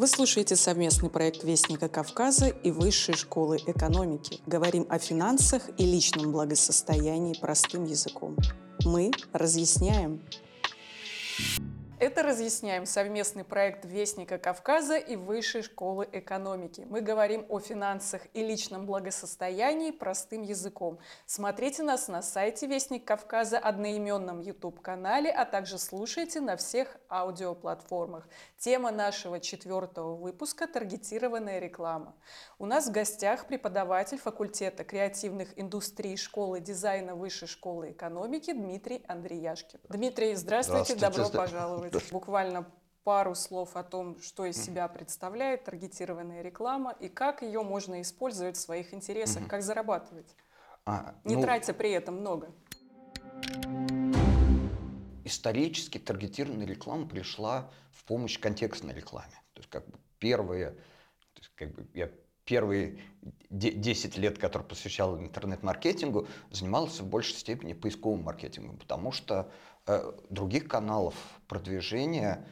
Вы слушаете совместный проект Вестника Кавказа и Высшей школы экономики. Говорим о финансах и личном благосостоянии простым языком. Мы разъясняем. Это разъясняем совместный проект Вестника Кавказа и Высшей школы экономики. Мы говорим о финансах и личном благосостоянии простым языком. Смотрите нас на сайте Вестник Кавказа, одноименном YouTube-канале, а также слушайте на всех аудиоплатформах. Тема нашего четвертого выпуска – таргетированная реклама. У нас в гостях преподаватель факультета креативных индустрий школы дизайна Высшей школы экономики Дмитрий Андреяшкин. Дмитрий, здравствуйте, Здравствуйте, добро да. Буквально пару слов о том, что из себя представляет таргетированная реклама и как ее можно использовать в своих интересах, как зарабатывать, А, не ну, тратя при этом много. Исторически таргетированная реклама пришла в помощь контекстной рекламе. То есть как бы первые, то есть как бы я первые де- 10 лет, которые посвящал интернет-маркетингу, занимался в большей степени поисковым маркетингом, потому что э, других каналов продвижения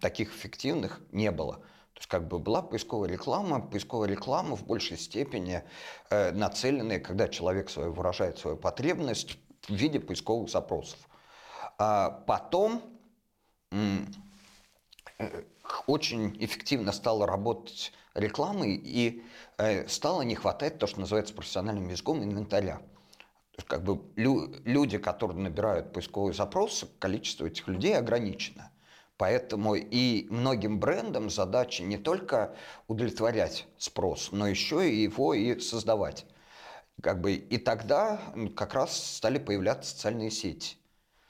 таких эффективных не было. То есть как бы была поисковая реклама, поисковая реклама в большей степени э, нацеленная, когда человек свою выражает свою потребность в виде поисковых запросов. А потом э, очень эффективно стала работать реклама и э, стало не хватать то, что называется профессиональным языком инвентаря. Как бы лю- люди, которые набирают поисковые запросы, количество этих людей ограничено. Поэтому и многим брендам задача не только удовлетворять спрос, но еще и его и создавать. Как бы, и тогда как раз стали появляться социальные сети.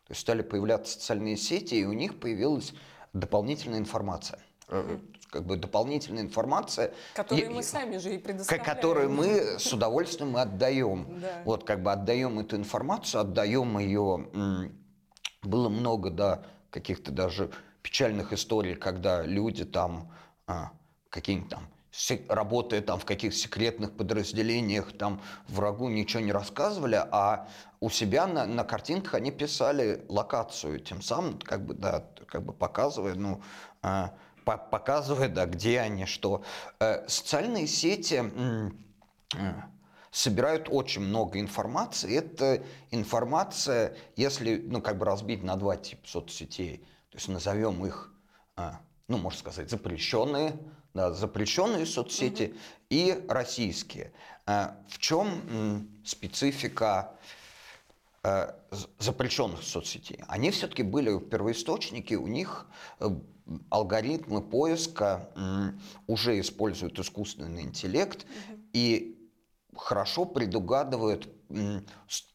То есть стали появляться социальные сети, и у них появилась дополнительная информация. Э, Как бы дополнительная информация, Которые е- мы сами же и предоставляем. которую мы с удовольствием отдаем. Да. Вот как бы отдаем эту информацию, отдаем ее. Было много, да, каких-то даже печальных историй, когда люди там а, какие-нибудь там работая там в каких секретных подразделениях, там врагу ничего не рассказывали, а у себя на, на картинках они писали локацию, тем самым как бы, да, как бы показывая, ну, а, по- показывая, да, где они, что. Э, социальные сети э, собирают очень много информации. Это информация, если, ну, как бы разбить на два типа соцсетей, то есть назовем их, а, ну, можно сказать, запрещенные, да, запрещенные соцсети и российские. В чем специфика э, запрещенных соцсетей. Они все-таки были первоисточники, у них э, алгоритмы поиска уже используют искусственный интеллект и хорошо предугадывают.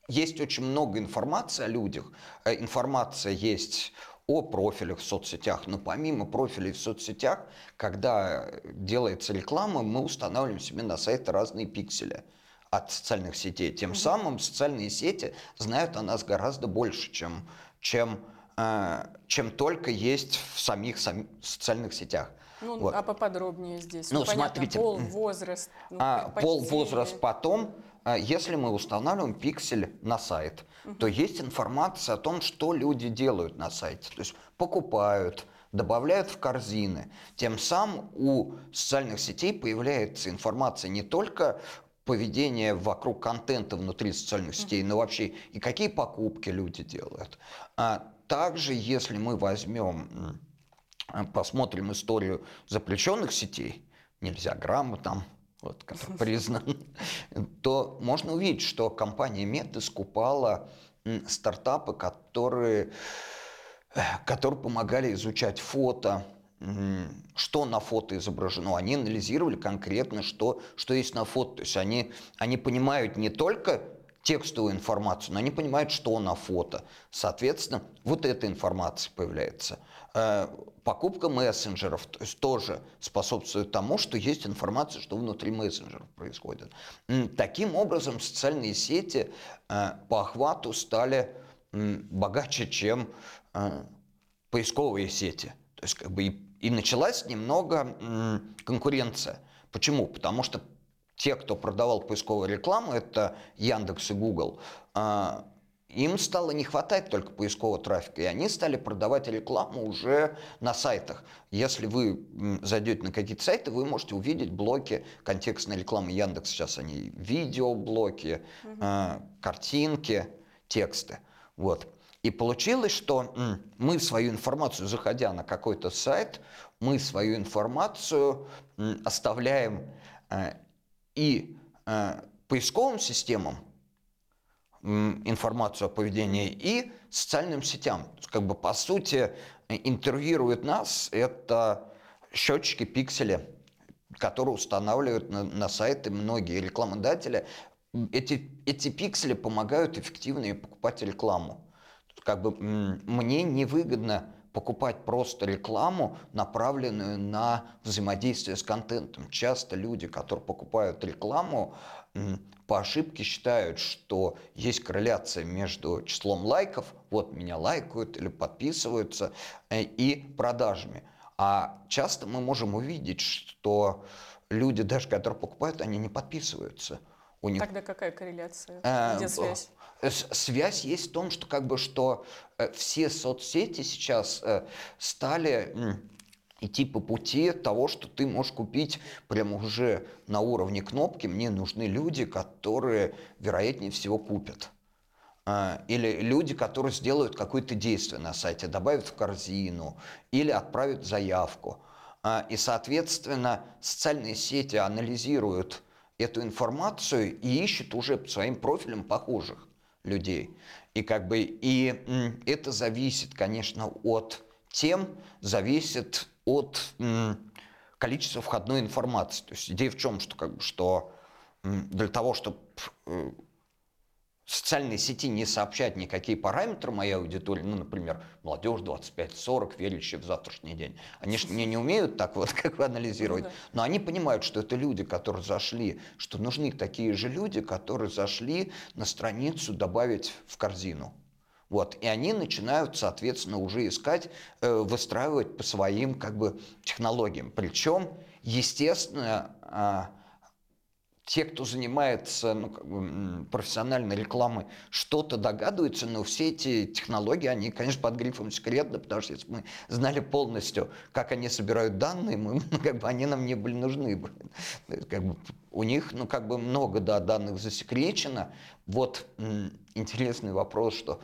Есть очень много информации о людях. Э, Информация есть о профилях в соцсетях, но помимо профилей в соцсетях, когда э, делается реклама, мы устанавливаем себе на сайт разные пиксели от социальных сетей. Тем самым социальные сети знают о нас гораздо больше, чем, чем, э, чем только есть в самих сами- социальных сетях. Ну, Вот. а поподробнее здесь. Ну, понятно, смотрите. пол, возраст, ну, А, пол, возраст потом. А, Если мы устанавливаем пиксель на сайт, то есть информация о том, что люди делают на сайте. То есть покупают, добавляют в корзины. Тем самым у социальных сетей появляется информация не только поведение вокруг контента внутри социальных сетей, но вообще и какие покупки люди делают. А также, если мы возьмем посмотрим историю запрещенных сетей, нельзя грамма там, вот, который признан, то можно увидеть, что компания Мета скупала стартапы, которые, э, которые помогали изучать фото, что на фото изображено. Они анализировали конкретно, что, что есть на фото. То есть они, они понимают не только текстовую информацию, но они понимают, что на фото. Соответственно, вот эта информация появляется. Э, Покупка мессенджеров то есть тоже способствует тому, что есть информация, что внутри мессенджеров происходит. Таким образом, социальные сети э, по охвату стали богаче, чем э, поисковые сети. То есть как бы и, и началась немного конкуренция. Почему? Потому что те, кто продавал поисковую рекламу, это Яндекс и Google, а, им стало не хватать только поискового трафика, и они стали продавать рекламу уже на сайтах. Если вы зайдете на какие-то сайты, вы можете увидеть блоки контекстной рекламы Яндекс. Сейчас они видеоблоки, угу. картинки, тексты. Вот. И получилось, что мы свою информацию, заходя на какой-то сайт, мы свою информацию оставляем э, и э, поисковым системам, информацию о поведении и социальным сетям. Как бы по сути интервьюирует нас это счетчики, пиксели, которые устанавливают на, на сайты многие рекламодатели. Эти, эти пиксели помогают эффективнее покупать рекламу. Как бы мне невыгодно покупать просто рекламу, направленную на взаимодействие с контентом. Часто люди, которые покупают рекламу, по ошибке считают, что есть корреляция между числом лайков, вот меня лайкают или подписываются, э, и продажами. А часто мы можем увидеть, что люди, даже которые покупают, они не подписываются. У них... Тогда какая корреляция? Э, Где связь? Связь есть в том, что как бы что э, все соцсети сейчас э, стали идти по пути того, что ты можешь купить прямо уже на уровне кнопки. Мне нужны люди, которые, вероятнее всего, купят. Или люди, которые сделают какое-то действие на сайте, добавят в корзину или отправят заявку. И, соответственно, социальные сети анализируют эту информацию и ищут уже по своим профилям похожих людей. И как бы и это зависит, конечно, от тем, зависит от количества входной информации. То есть идея в чем, что, как бы, что для того, чтобы э, социальные сети не сообщать никакие параметры моей аудитории, ну, например, молодежь 25-40, верящие в завтрашний день, они же не, не умеют так вот как бы анализировать, ну, да. но они понимают, что это люди, которые зашли, что нужны такие же люди, которые зашли на страницу добавить в корзину. Вот, и они начинают, соответственно, уже искать, э, выстраивать по своим как бы технологиям. Причем, естественно, э, те, кто занимается ну, как бы, профессиональной рекламой, что-то догадываются, но все эти технологии, они, конечно, под грифом секретно, потому что если мы знали полностью, как они собирают данные, мы, как бы, они нам не были нужны. Как бы, у них ну, как бы много да, данных засекречено. Вот интересный вопрос, что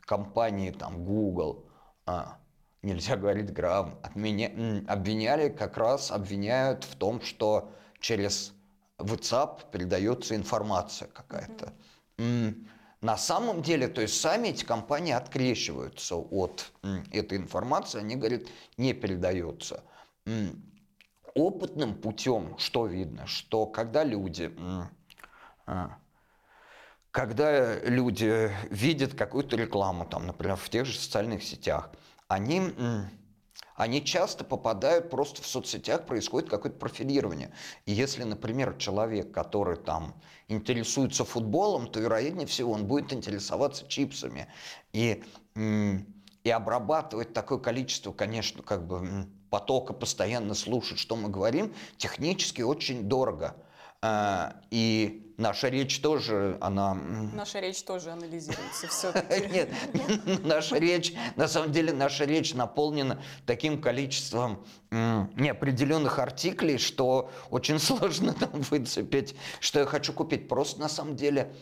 компании там Google, а, нельзя говорить грамм, обвиняли как раз, обвиняют в том, что через WhatsApp передается информация какая-то. Mm-hmm. На самом деле, то есть сами эти компании открещиваются от этой информации, они говорят, не передается. Опытным путем что видно? Что когда люди, а, когда люди видят какую-то рекламу, там, например, в тех же социальных сетях, они они часто попадают просто в соцсетях, происходит какое-то профилирование. И если, например, человек, который там интересуется футболом, то, вероятнее всего, он будет интересоваться чипсами. И, и обрабатывать такое количество, конечно, как бы потока, постоянно слушать, что мы говорим, технически очень дорого. А, и наша речь тоже, она... Наша речь тоже анализируется все-таки. Нет, наша речь, на самом деле, наша речь наполнена таким количеством неопределенных артиклей, что очень сложно там выцепить, что я хочу купить. Просто на самом деле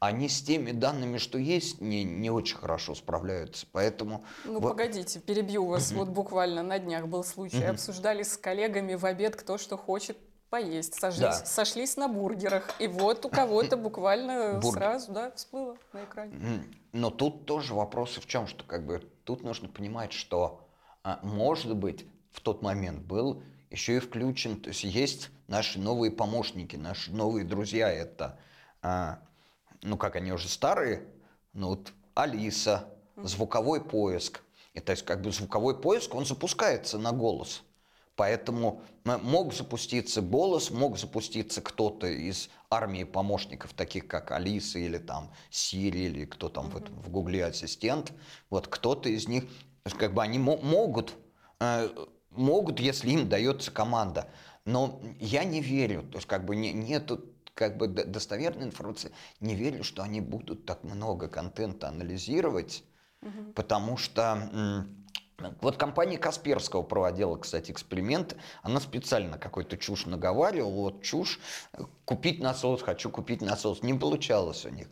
они с теми данными, что есть, не, не очень хорошо справляются. Поэтому... Ну, вот... погодите, перебью вас. Вот буквально на днях был случай. Обсуждали с коллегами в обед, кто что хочет поесть, сошлись, да. сошлись на бургерах, и вот у кого-то буквально Бургер. сразу, да, всплыло на экране. Но тут тоже вопросы в чем, что как бы тут нужно понимать, что а, может быть в тот момент был еще и включен, то есть есть наши новые помощники, наши новые друзья, это, а, ну как они уже старые, ну вот Алиса, звуковой поиск, и то есть как бы звуковой поиск, он запускается на голос – Поэтому мог запуститься голос, мог запуститься кто-то из армии помощников, таких как Алиса или там Сири, или кто там mm-hmm. в, в Гугле ассистент. Вот кто-то из них, как бы они могут, э, могут, если им дается команда. Но я не верю, то есть как бы не, нету как бы достоверной информации, не верю, что они будут так много контента анализировать, угу. потому что вот компания Касперского проводила, кстати, эксперимент. Она специально какой-то чушь наговаривала. Вот чушь, купить насос, хочу купить насос. Не получалось у них.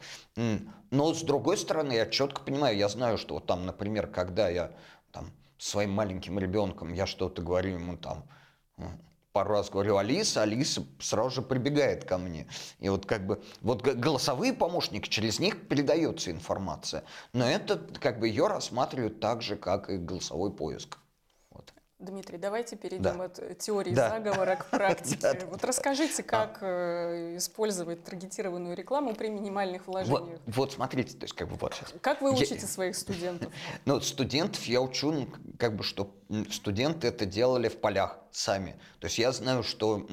Но с другой стороны, я четко понимаю, я знаю, что вот там, например, когда я там своим маленьким ребенком, я что-то говорю ему там, пару раз говорю Алиса, Алиса сразу же прибегает ко мне. И вот как бы, вот голосовые помощники, через них передается информация. Но это как бы ее рассматривают так же, как и голосовой поиск. Дмитрий, давайте перейдем да. от теории да. заговора к практике. Вот расскажите, как а. использовать таргетированную рекламу при минимальных вложениях. Вот, вот смотрите, то есть как бы вот сейчас. Как вы учите я, своих студентов? Ну, студентов я учу, как бы, что студенты это делали в полях сами. То есть я знаю, что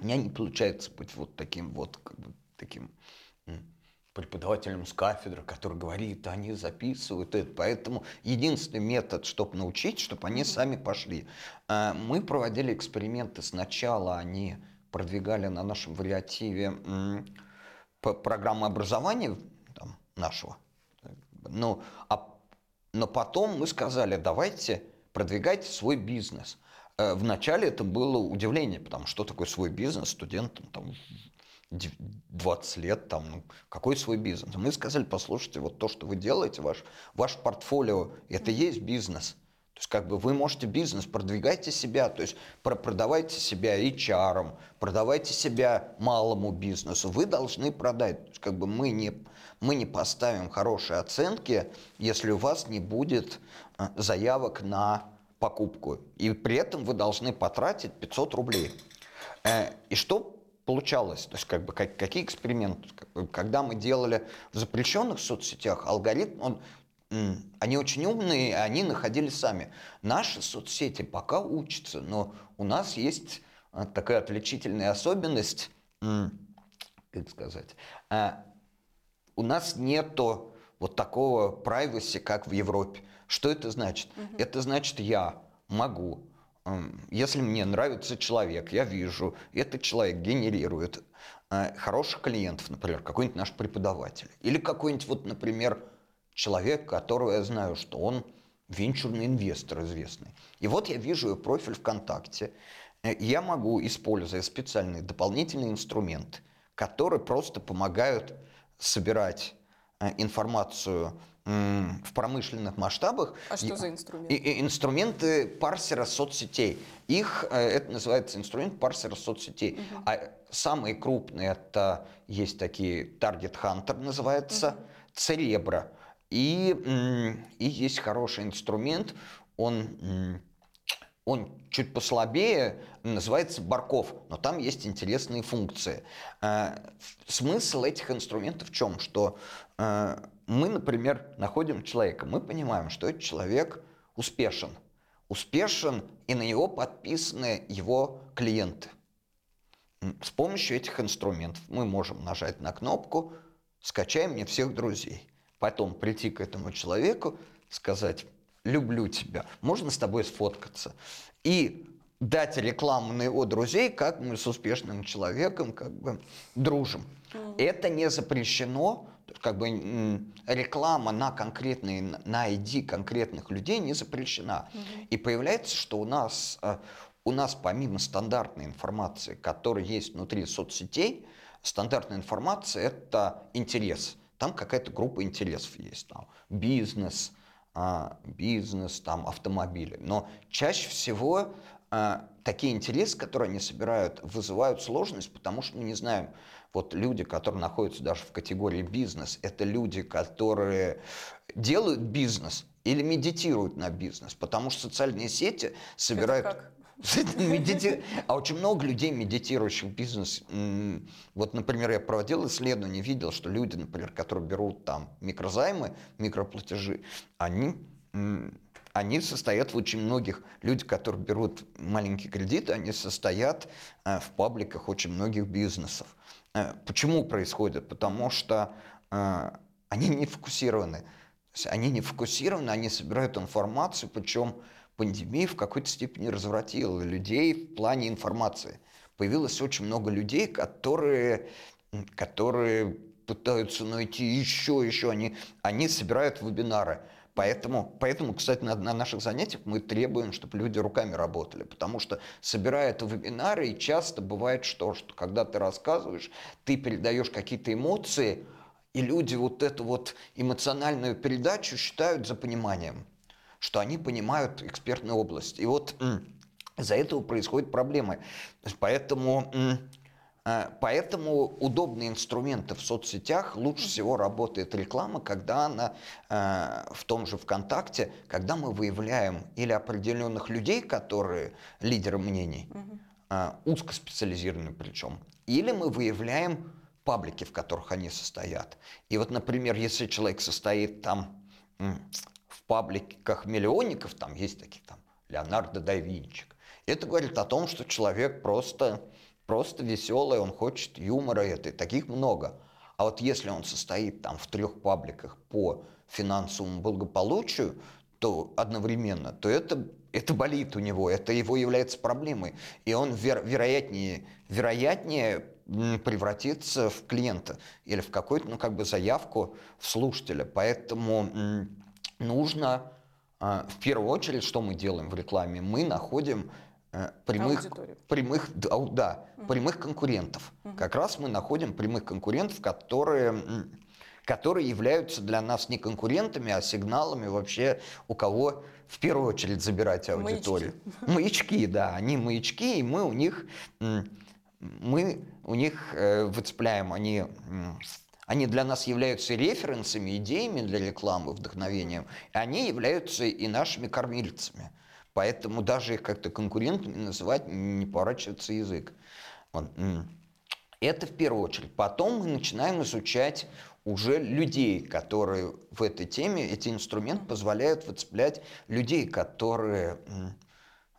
у меня не получается быть вот таким вот, как бы, таким преподавателем с кафедры, который говорит, они записывают это. Поэтому единственный метод, чтобы научить, чтобы они сами пошли. А, мы проводили эксперименты. Сначала они продвигали на нашем вариативе программы образования там, нашего. Ну, а, но потом мы сказали, давайте продвигайте свой бизнес. Э, вначале это было удивление, потому что такое свой бизнес студентам там, 20 лет, там, ну, какой свой бизнес? Мы сказали, послушайте, вот то, что вы делаете, ваш, ваш портфолио, это есть бизнес. То есть как бы вы можете бизнес, продвигайте себя, то есть продавайте себя HR, продавайте себя малому бизнесу, вы должны продать. То есть как бы мы не, мы не поставим хорошие оценки, если у вас не будет э, заявок на покупку. И при этом вы должны потратить 500 рублей. Э, и что получалось. То есть как бы как, какие эксперименты? Когда мы делали в запрещенных соцсетях, алгоритм, он, они очень умные, они находили сами. Наши соцсети пока учатся, но у нас есть а, такая отличительная особенность, как сказать, а, у нас нету вот такого privacy, как в Европе. Что это значит? Угу. Это значит, я могу если мне нравится человек, я вижу, этот человек генерирует э, хороших клиентов, например, какой-нибудь наш преподаватель, или какой-нибудь, вот, например, человек, которого я знаю, что он венчурный инвестор известный. И вот я вижу его профиль ВКонтакте, э, я могу, используя специальные дополнительные инструменты, которые просто помогают собирать э, информацию в промышленных масштабах. А что за инструменты? Инструменты парсера соцсетей. Их, э, это называется инструмент парсера соцсетей. Угу. А самые крупные, это есть такие, Target Hunter называется, угу. И, и есть хороший инструмент, он он чуть послабее, называется Барков, но там есть интересные функции. Э, смысл этих инструментов в чем? Что э, мы, например, находим человека, мы понимаем, что этот человек успешен. Успешен, и на него подписаны его клиенты. С помощью этих инструментов мы можем нажать на кнопку «Скачай мне всех друзей». Потом прийти к этому человеку, сказать люблю тебя, можно с тобой сфоткаться. И дать рекламу на его друзей, как мы с успешным человеком как бы дружим. Mm. Это не запрещено, как бы реклама на конкретные, на ID конкретных людей не запрещена. Mm-hmm. И появляется, что у нас, э, у нас помимо стандартной информации, которая есть внутри соцсетей, стандартная информация – это интерес. Там какая-то группа интересов есть. Там, бизнес, а, бизнес, там, автомобили. Но чаще всего а, такие интересы, которые они собирают, вызывают сложность, потому что мы не знаем, вот люди, которые находятся даже в категории бизнес, это люди, которые делают бизнес или медитируют на бизнес, потому что социальные сети собирают... Это как? А очень много людей, медитирующих бизнес. Вот, например, я проводил исследование, видел, что люди, например, которые берут там микрозаймы, микроплатежи, они они состоят в очень многих, люди, которые берут маленькие кредиты, они состоят э, в пабликах очень многих бизнесов. Э, почему происходит? Потому что э, они не фокусированы. Они не фокусированы, они собирают информацию, причем пандемия в какой-то степени развратила людей в плане информации. Появилось очень много людей, которые, которые пытаются найти еще, еще. Они, они собирают вебинары. Поэтому, поэтому, кстати, на, на наших занятиях мы требуем, чтобы люди руками работали, потому что собирая это вебинары, и часто бывает что, что когда ты рассказываешь, ты передаешь какие-то эмоции, и люди вот эту вот эмоциональную передачу считают за пониманием, что они понимают экспертную область. И вот из-за этого происходят проблемы. Поэтому поэтому удобные инструменты в соцсетях лучше всего работает реклама, когда она э, в том же ВКонтакте, когда мы выявляем или определенных людей, которые лидеры мнений, э, узкоспециализированные причем, или мы выявляем паблики, в которых они состоят. И вот, например, если человек состоит там в пабликах миллионников, там есть такие там Леонардо да Винчик, это говорит о том, что человек просто просто веселый, он хочет юмора, это, таких много. А вот если он состоит там в трех пабликах по финансовому благополучию, то одновременно, то это, это болит у него, это его является проблемой. И он веро, вероятнее, вероятнее превратится в клиента или в какую-то, ну, как бы заявку в слушателя. Поэтому нужно, а, в первую очередь, что мы делаем в рекламе? Мы находим Э, прямых, прямых, да, да угу. прямых конкурентов. Угу. Как раз мы находим прямых конкурентов, которые, которые являются для нас не конкурентами, а сигналами вообще, у кого в первую очередь забирать аудиторию. Маячки, маячки да, они маячки, и мы у них, мы у них э, выцепляем, они они для нас являются референсами, идеями для рекламы, вдохновением, и они являются и нашими кормильцами. Поэтому даже их как-то конкурентами называть не поворачивается язык. Это в первую очередь. Потом мы начинаем изучать уже людей, которые в этой теме, эти инструменты позволяют выцеплять людей, которые,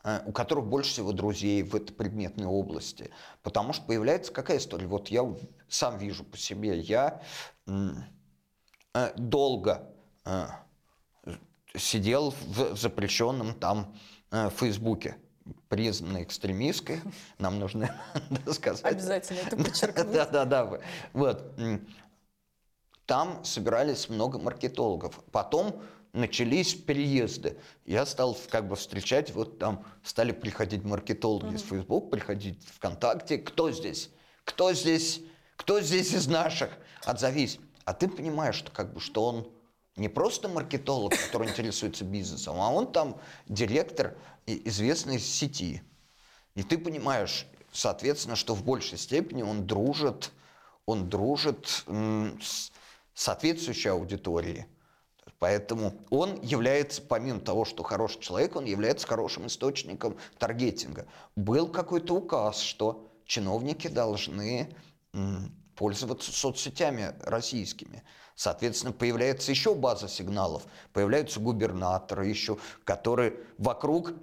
э, у которых больше всего друзей в этой предметной области. Потому что появляется какая история? Вот я сам вижу по себе, я э, долго э, сидел в запрещенном там э, Фейсбуке признанной экстремистской, нам нужно сказать. Обязательно это подчеркнуть. Да, да, да. Вот. Там собирались много маркетологов. Потом начались переезды. Я стал как бы встречать, вот там стали приходить маркетологи из Facebook, приходить ВКонтакте. Кто здесь? Кто здесь? Кто здесь из наших? Отзовись. А ты понимаешь, что как бы, что он не просто маркетолог, который интересуется бизнесом, а он там директор известной сети. И ты понимаешь, соответственно, что в большей степени он дружит, он дружит с соответствующей аудиторией. Поэтому он является, помимо того, что хороший человек, он является хорошим источником таргетинга. Был какой-то указ, что чиновники должны пользоваться соцсетями российскими. Соответственно, появляется еще база сигналов, появляются губернаторы еще, которые вокруг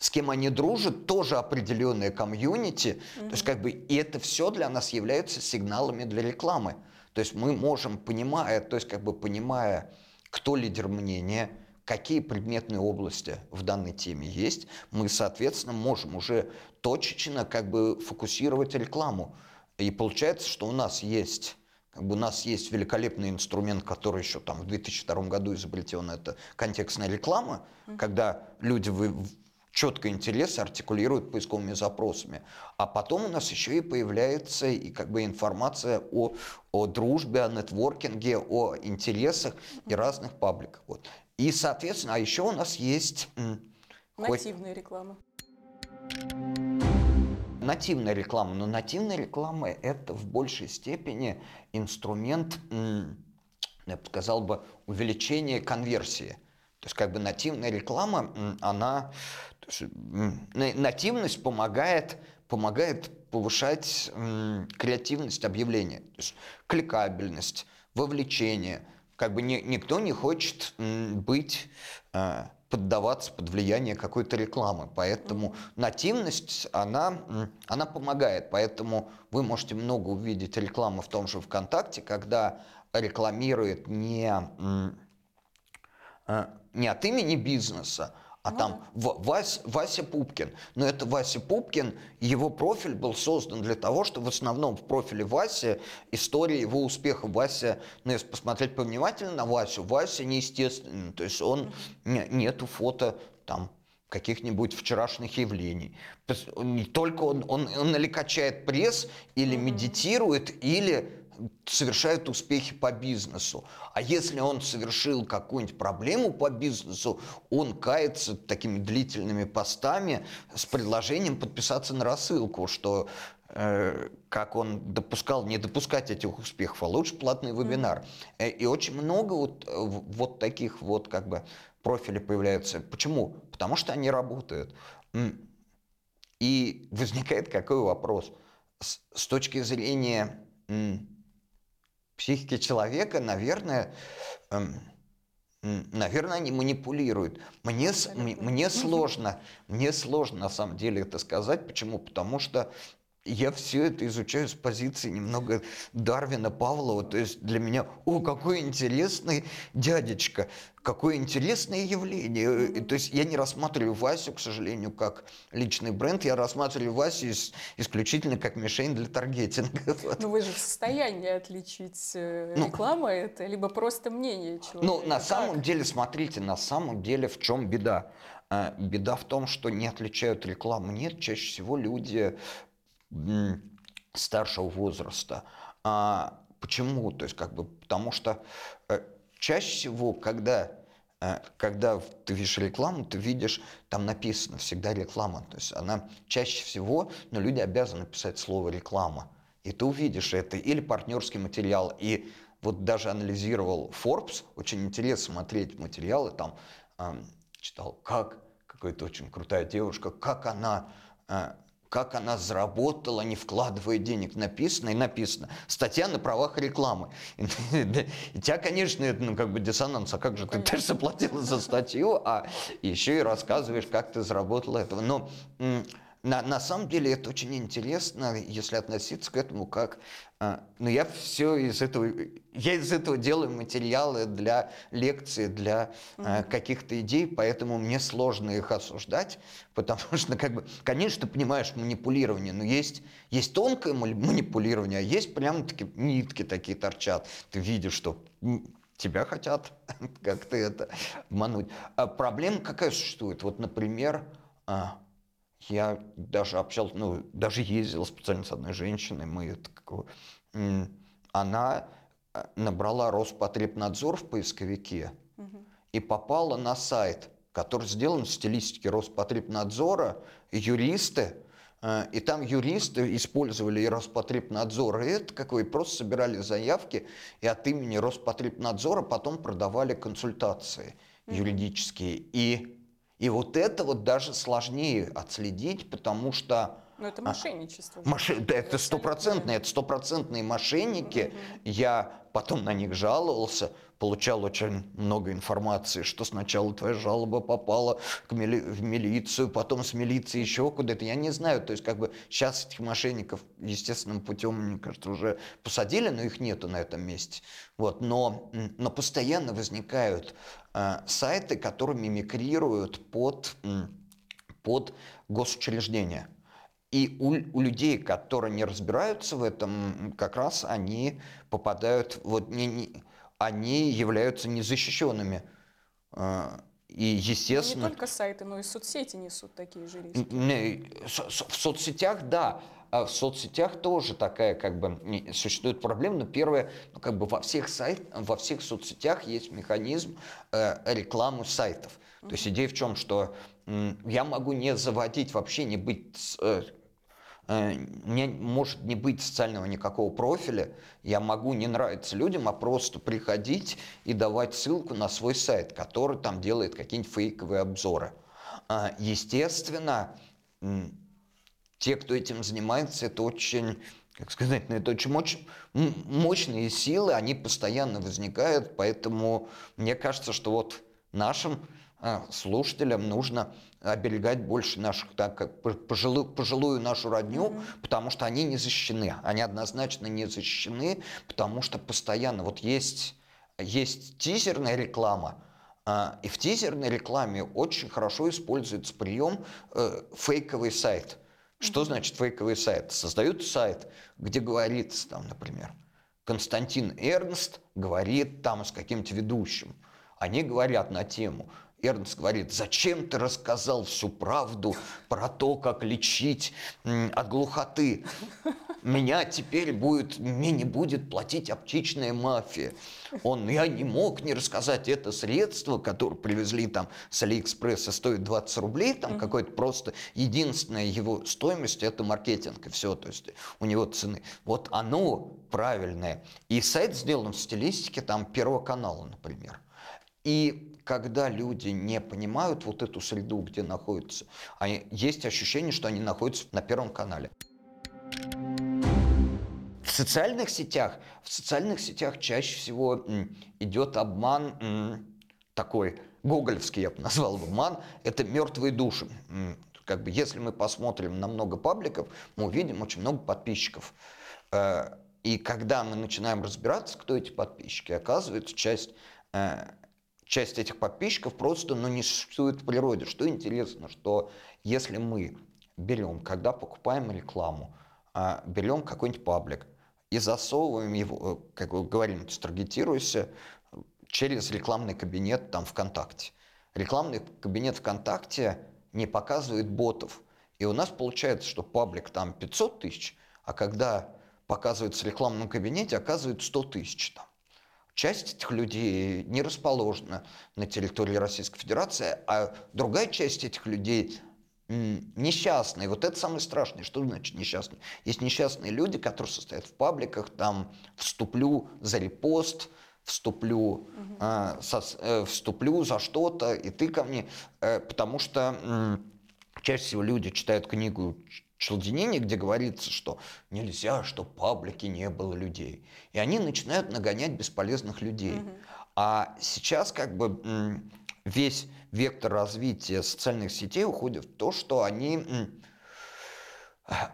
с кем они дружат, тоже определенные комьюнити. Mm-hmm. То есть как бы и это все для нас является сигналами для рекламы. То есть мы можем, понимая, то есть как бы понимая, кто лидер мнения, какие предметные области в данной теме есть, мы, соответственно, можем уже точечно как бы фокусировать рекламу. И получается, что у нас есть как бы у нас есть великолепный инструмент, который еще там в 2002 году изобретен, это контекстная реклама, mm-hmm. когда люди вы, четко интерес артикулируют поисковыми запросами. А потом у нас еще и появляется и как бы информация о, о дружбе, о нетворкинге, о интересах и разных пабликах. Вот. И, соответственно, а еще у нас есть... Нативная хоть... реклама нативная реклама. Но нативная реклама – это в большей степени инструмент, я бы сказал бы, увеличения конверсии. То есть как бы нативная реклама, она, есть, нативность помогает, помогает повышать креативность объявления, то есть кликабельность, вовлечение. Как бы ни, никто не хочет быть а, поддаваться под влияние какой-то рекламы. Поэтому нативность, она, она помогает. Поэтому вы можете много увидеть рекламы в том же ВКонтакте, когда рекламирует не, э, не от имени бизнеса, А Ну там В- Вась- Вася Пупкин. Но это Вася Пупкин, его профиль был создан для того, что в основном в профиле Васи история его успеха. Вася, ну если посмотреть повнимательно на Васю, Вася неестественный. То есть он, не- нету фото там каких-нибудь вчерашних явлений. Не только он, он, он или качает пресс, или медитирует, или совершает успехи по бизнесу. А если он совершил какую-нибудь проблему по бизнесу, он кается такими длительными постами с предложением подписаться на рассылку, что э, как он допускал, не допускать этих успехов, а лучше платный вебинар. Э, И очень много вот, э, вот таких вот как бы профилей появляется. Почему? Потому что они работают. И возникает какой вопрос? С, с точки зрения м, психики человека, наверное, эм, наверное, они манипулируют. Мне, мне сложно, мне сложно на самом деле это сказать. Почему? Потому что я все это изучаю с позиции немного Дарвина Павлова. То есть для меня, о, какой интересный дядечка, какое интересное явление. И То есть я не рассматриваю Васю, к сожалению, как личный бренд, я рассматриваю Васю ис- исключительно как мишень для таргетинга. Вот. Ну вы же в состоянии отличить э, Ну. реклама это, либо просто мнение человека. Ну, на Как? самом деле, смотрите, на самом деле в чем беда? А, Беда в том, что не отличают рекламу. Нет, чаще всего люди старшего возраста. А почему? То есть, как бы, потому что э, чаще всего, когда э, когда ты видишь рекламу, ты видишь, там написано всегда реклама. То есть она чаще всего, но люди обязаны писать слово реклама. И ты увидишь это. Или партнерский материал. И вот даже анализировал Forbes, очень интересно смотреть материалы, там ам, читал, как какая-то очень крутая девушка, как она а, как она заработала, не вкладывая денег, написано и написано. Статья на правах рекламы. И, и тебя, конечно, это, ну, как бы диссонанс. А как же ты, ты же заплатила за статью, а еще и рассказываешь, как ты заработала этого. Но на, на самом деле это очень интересно, если относиться к этому как... а, ну, я все из этого... Я из этого делаю материалы для лекций, для а, каких-то идей, поэтому мне сложно их осуждать, потому что, как бы, конечно, ты понимаешь манипулирование, но есть, есть тонкое манипулирование, а есть прям-таки нитки такие торчат. Ты видишь, что тебя хотят как-то это обмануть. А проблема какая существует? Вот, например, а, я даже общался, ну, даже ездил специально с одной женщиной, мы м, она э, набрала Роспотребнадзор в поисковике и попала на сайт, который сделан в стилистике Роспотребнадзора, юристы, э, и там юристы использовали и Роспотребнадзор, и это какой, просто собирали заявки, и от имени Роспотребнадзора потом продавали консультации юридические. И и вот это вот даже сложнее отследить, потому что Ну это мошенничество. Мошен- да, это стопроцентные, это стопроцентные мошенники. Я потом на них жаловался, получал очень много информации, что сначала твоя жалоба попала к мили- в милицию, потом с милиции еще куда-то. Я не знаю, то есть как бы сейчас этих мошенников естественным путем, мне кажется, уже посадили, но их нету на этом месте. Вот, но, но постоянно возникают э, сайты, которые мимикрируют под, под госучреждения. И у, у людей, которые не разбираются в этом, как раз они попадают, вот не, не- они являются незащищенными. А, И, Ну, не естественно, только сайты, но и соцсети несут такие же риски. не, со- в соцсетях, да, а в соцсетях тоже такая как бы не- существует проблема. Но первое, ну, как бы во всех сайт, во всех соцсетях есть механизм э, рекламы сайтов. То есть идея в чем, что я могу не заводить вообще, не быть э, э, у меня может не быть социального никакого профиля, я могу не нравиться людям, а просто приходить и давать ссылку на свой сайт, который там делает какие-нибудь фейковые обзоры. А, Естественно, те, кто этим занимается, это очень, как сказать, ну, это очень моч- м- мощные силы, они постоянно возникают, поэтому мне кажется, что вот нашим слушателям нужно оберегать больше наших, так как по- пожилую, пожилую нашу родню, потому что они не защищены. Они однозначно не защищены, потому что постоянно вот есть, есть тизерная реклама, А, и в тизерной рекламе очень хорошо используется прием э, фейковый сайт. Что значит фейковый сайт? Создают сайт, где говорится, там, например, Константин Эрнст говорит там с каким-то ведущим. Они говорят на тему. Эрнст говорит, зачем ты рассказал всю правду про то, как лечить от глухоты? Меня теперь будет, мне не будет платить аптечная мафия. Он, я не мог не рассказать это средство, которое привезли там с Алиэкспресса, стоит 20 рублей, там mm-hmm. какое-то просто единственная его стоимость это маркетинг и все, то есть у него цены. Вот оно правильное. И сайт сделан в стилистике там Первого канала, например. И когда люди не понимают вот эту среду, где находятся, они, есть ощущение, что они находятся на Первом канале. В социальных сетях, в социальных сетях чаще всего идет обман такой гоголевский, я бы назвал обман, это мертвые души. Как бы, если мы посмотрим на много пабликов, мы увидим очень много подписчиков. Э, и когда мы начинаем разбираться, кто эти подписчики, оказывается, часть э, часть этих подписчиков просто ну, не существует в природе. Что интересно, что если мы берем, когда покупаем рекламу, а, берем какой-нибудь паблик и засовываем его, э, как вы говорим, таргетируйся через рекламный кабинет там ВКонтакте. Рекламный кабинет ВКонтакте не показывает ботов. И у нас получается, что паблик там 500 тысяч, а когда показывается в рекламном кабинете, оказывается 100 тысяч там. Часть этих людей не расположена на территории Российской Федерации, а другая часть этих людей несчастные. Вот это самое страшное. Что значит несчастные? Есть несчастные люди, которые состоят в пабликах, там вступлю за репост, вступлю, угу. э, со, э, вступлю за что-то, и ты ко мне, э, потому что э, чаще всего люди читают книгу Челдинини, где говорится, что нельзя, чтобы паблики не было людей. И они начинают нагонять бесполезных людей. Угу. А сейчас как бы весь вектор развития социальных сетей уходит в то, что они,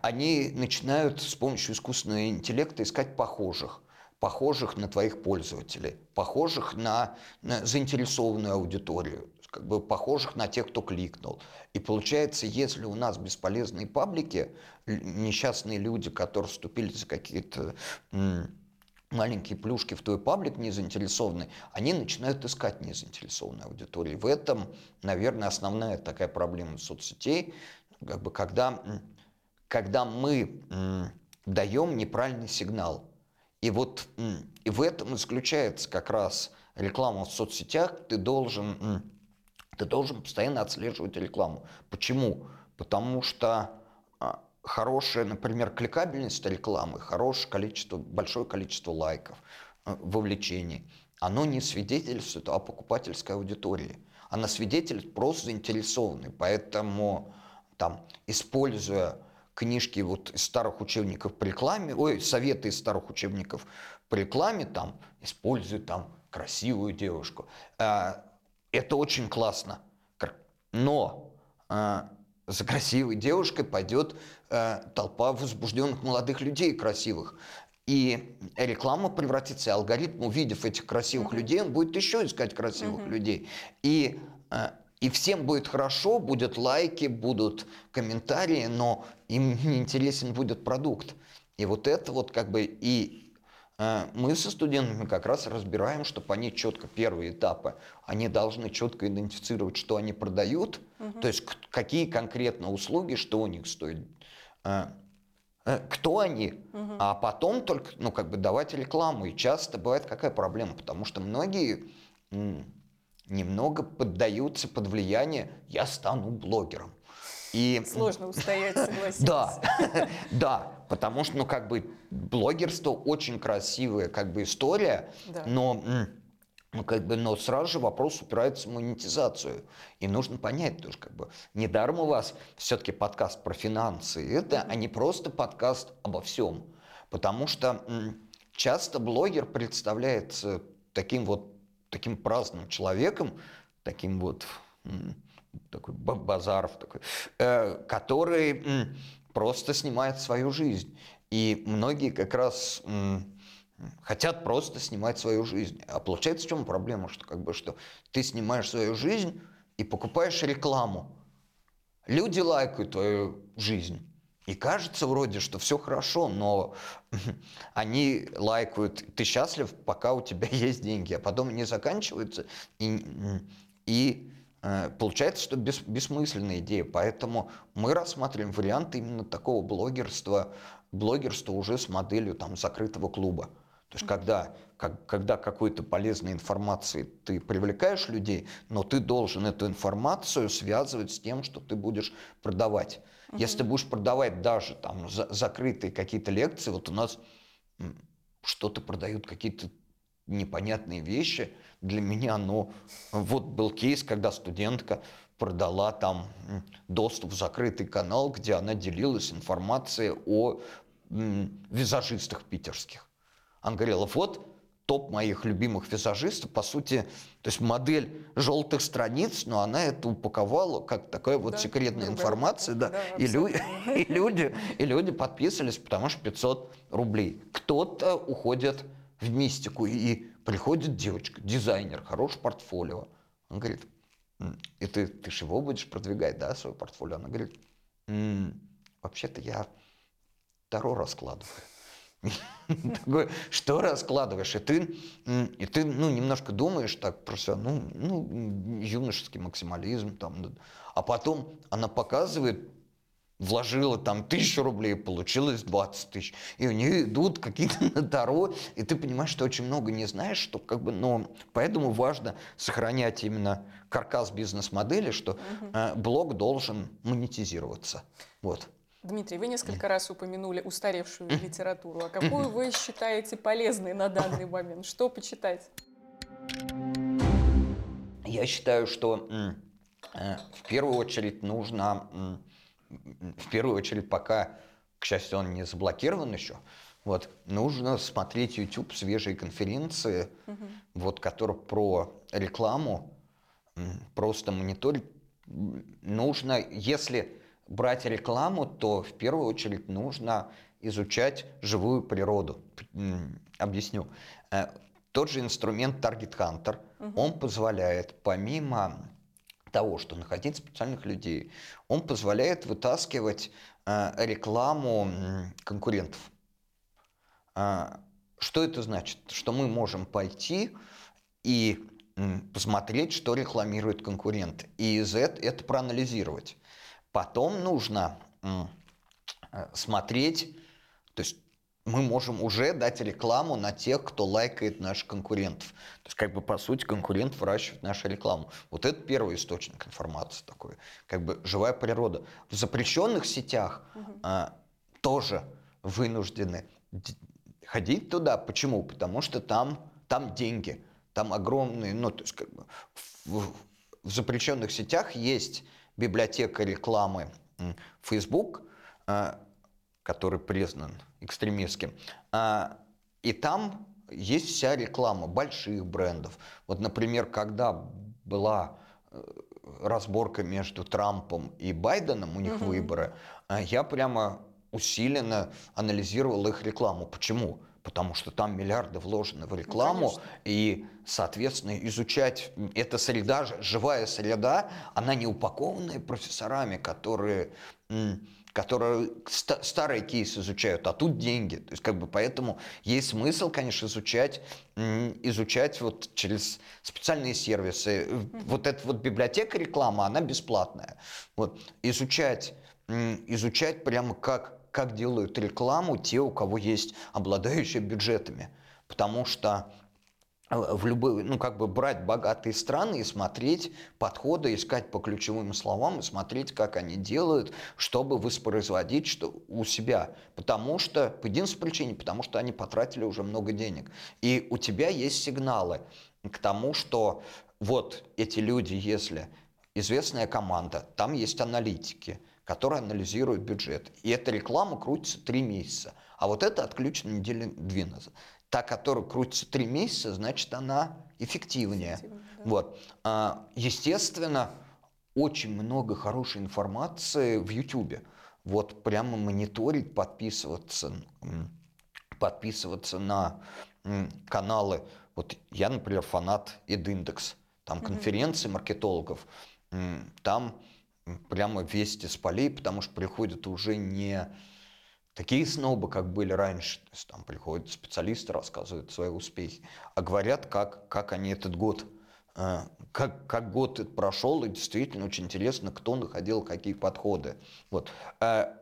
они начинают с помощью искусственного интеллекта искать похожих похожих на твоих пользователей, похожих на, на заинтересованную аудиторию как бы похожих на тех, кто кликнул. И получается, если у нас бесполезные паблики, несчастные люди, которые вступили за какие-то маленькие плюшки в твой паблик не заинтересованные, они начинают искать незаинтересованную аудиторию. В этом, наверное, основная такая проблема соцсетей, как бы когда, когда мы даем неправильный сигнал. И вот и в этом заключается как раз реклама в соцсетях. Ты должен ты должен постоянно отслеживать рекламу. Почему? Потому что а, хорошая, например, кликабельность рекламы, хорошее количество, большое количество лайков, а, вовлечений, оно не свидетельствует о покупательской аудитории. Она свидетельствует просто заинтересованный. Поэтому, там, используя книжки вот из старых учебников по рекламе, ой, советы из старых учебников по рекламе, там, используй там красивую девушку. А, это очень классно. Но э, за красивой девушкой пойдет э, толпа возбужденных молодых людей красивых. И реклама превратится, и алгоритм, увидев этих красивых mm-hmm. людей, он будет еще искать красивых mm-hmm. людей. И, э, и всем будет хорошо, будут лайки, будут комментарии, но им не интересен будет продукт. И вот это вот как бы и мы со студентами как раз разбираем, чтобы они четко, первые этапы, они должны четко идентифицировать, что они продают, угу. то есть какие конкретно услуги, что у них стоит, э, э, кто они, угу. а потом только, ну, как бы давать рекламу. И часто бывает какая проблема, потому что многие немного поддаются под влияние «я стану блогером». И... Сложно устоять, согласиться. Да, да, потому что, ну, как бы, блогерство очень красивая, как бы, история, да. но ну, как бы, но сразу же вопрос упирается в монетизацию. И нужно понять тоже, как бы, недаром у вас все-таки подкаст про финансы, это, а не просто подкаст обо всем. Потому что часто блогер представляется таким вот, таким праздным человеком, таким вот такой Базаров такой, э, который просто снимает свою жизнь. И многие как раз хотят просто снимать свою жизнь. А получается в чем проблема, что как бы что ты снимаешь свою жизнь и покупаешь рекламу. Люди лайкают твою жизнь. И кажется вроде, что все хорошо, но они лайкают, ты счастлив, пока у тебя есть деньги, а потом они заканчиваются, и, и получается, что бес, бессмысленная идея. Поэтому мы рассматриваем варианты именно такого блогерства, блогерства уже с моделью там, закрытого клуба. То есть когда, как, когда какой-то полезной информации ты привлекаешь людей, но ты должен эту информацию связывать с тем, что ты будешь продавать. Угу. Если ты будешь продавать даже там за, закрытые какие-то лекции, вот у нас что-то продают какие-то непонятные вещи. Для меня, ну, вот был кейс, когда студентка продала там доступ в закрытый канал, где она делилась информацией о визажистах питерских. Она говорила, вот топ моих любимых визажистов, по сути, то есть модель желтых страниц, но она это упаковала как такая вот да, секретная информация, да, да и, лю- и, люди, и люди подписывались, потому что 500 рублей. Кто-то уходит в мистику, и приходит девочка, дизайнер, хороший портфолио. Он говорит, и ты, ты же его будешь продвигать, да, свое портфолио? Она говорит, вообще-то я Таро раскладываю. Такой, что раскладываешь? И ты, и ты ну, немножко думаешь так просто, ну, ну, юношеский максимализм. Там, а потом она показывает, вложила там тысячу рублей, получилось 20 тысяч. И у нее идут какие-то на Таро, и ты понимаешь, что очень много не знаешь, что как бы, но поэтому важно сохранять именно каркас бизнес-модели, что угу. блог должен монетизироваться. Вот. Дмитрий, вы несколько раз упомянули устаревшую литературу. А какую вы считаете полезной на данный момент? Что почитать? Я считаю, что э, в первую очередь нужно, в первую очередь, пока, к счастью, он не заблокирован еще, вот, нужно смотреть YouTube свежие конференции, угу. вот, которые про рекламу, просто мониторить. Нужно, если брать рекламу, то в первую очередь нужно изучать живую природу. Объясню. Э, тот же инструмент Target Hunter, угу. он позволяет помимо того, что находить специальных людей, он позволяет вытаскивать э, рекламу конкурентов. Э, что это значит? Что мы можем пойти и посмотреть, что рекламирует конкурент, и из этого это проанализировать. Потом нужно э, смотреть, то есть мы можем уже дать рекламу на тех, кто лайкает наших конкурентов. То есть, как бы, по сути, конкурент выращивает нашу рекламу. Вот это первый источник информации такой, как бы живая природа. В запрещенных сетях угу. а, тоже вынуждены ходить туда. Почему? Потому что там, там деньги, там огромные, ну, то есть, как бы, в, в запрещенных сетях есть библиотека рекламы Facebook, а, который признан экстремистским. А, и там есть вся реклама больших брендов. Вот, например, когда была э, разборка между Трампом и Байденом, у них угу. выборы, а, я прямо усиленно анализировал их рекламу. Почему? потому что там миллиарды вложены в ну, рекламу, ну, и, соответственно, изучать эта среда, живая среда, она не упакованная профессорами, которые, которые старые кейсы изучают, а тут деньги. То есть, как бы, поэтому есть смысл, конечно, изучать, изучать вот через специальные сервисы. Вот эта вот библиотека рекламы, она бесплатная. Вот, изучать, изучать прямо как как делают рекламу те, у кого есть обладающие бюджетами. Потому что в любые, ну, как бы брать богатые страны и смотреть подходы, искать по ключевым словам и смотреть, как они делают, чтобы воспроизводить что у себя. Потому что, по единственной причине, потому что они потратили уже много денег. И у тебя есть сигналы к тому, что вот эти люди, если известная команда, там есть аналитики – который анализирует бюджет. И эта реклама крутится три месяца. А вот это отключено недели две назад. Та, которая крутится три месяца, значит, она эффективнее. да. вот. А, естественно, очень много хорошей информации в YouTube. Вот прямо мониторить, подписываться. подписываться на каналы. Вот я, например, фанат Эдиндекс. Там конференции маркетологов. Там прямо вести с полей, потому что приходят уже не такие снобы, как были раньше. То есть там приходят специалисты, рассказывают свои успехи, а говорят, как, как они этот год, э, как, как год прошел, и действительно очень интересно, кто находил какие подходы. Вот. Э,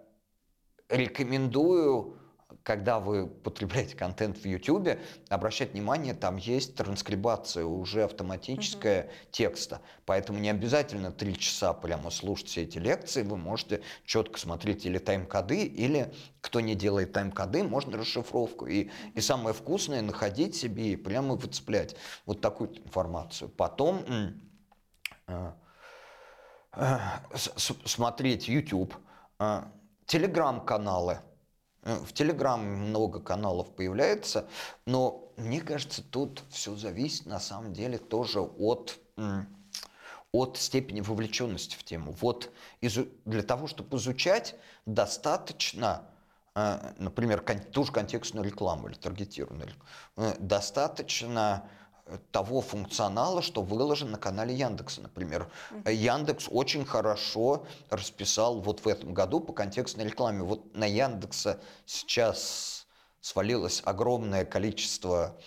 рекомендую когда вы потребляете контент в YouTube, обращать внимание, там есть транскрибация уже автоматическая угу. текста. Поэтому не обязательно три часа прямо слушать все эти лекции. Вы можете четко смотреть или тайм-коды, или кто не делает тайм-коды, можно расшифровку. И, и самое вкусное находить себе и прямо выцеплять вот такую информацию. Потом э, э, смотреть YouTube, э, телеграм-каналы – в Телеграме много каналов появляется, но мне кажется, тут все зависит на самом деле тоже от, от степени вовлеченности в тему. Вот для того, чтобы изучать, достаточно, э, например, ту же контекстную рекламу или таргетированную, э, достаточно того функционала, что выложен на канале Яндекса, например. Яндекс очень хорошо расписал вот в этом году по контекстной рекламе. Вот на Яндекса сейчас свалилось огромное количество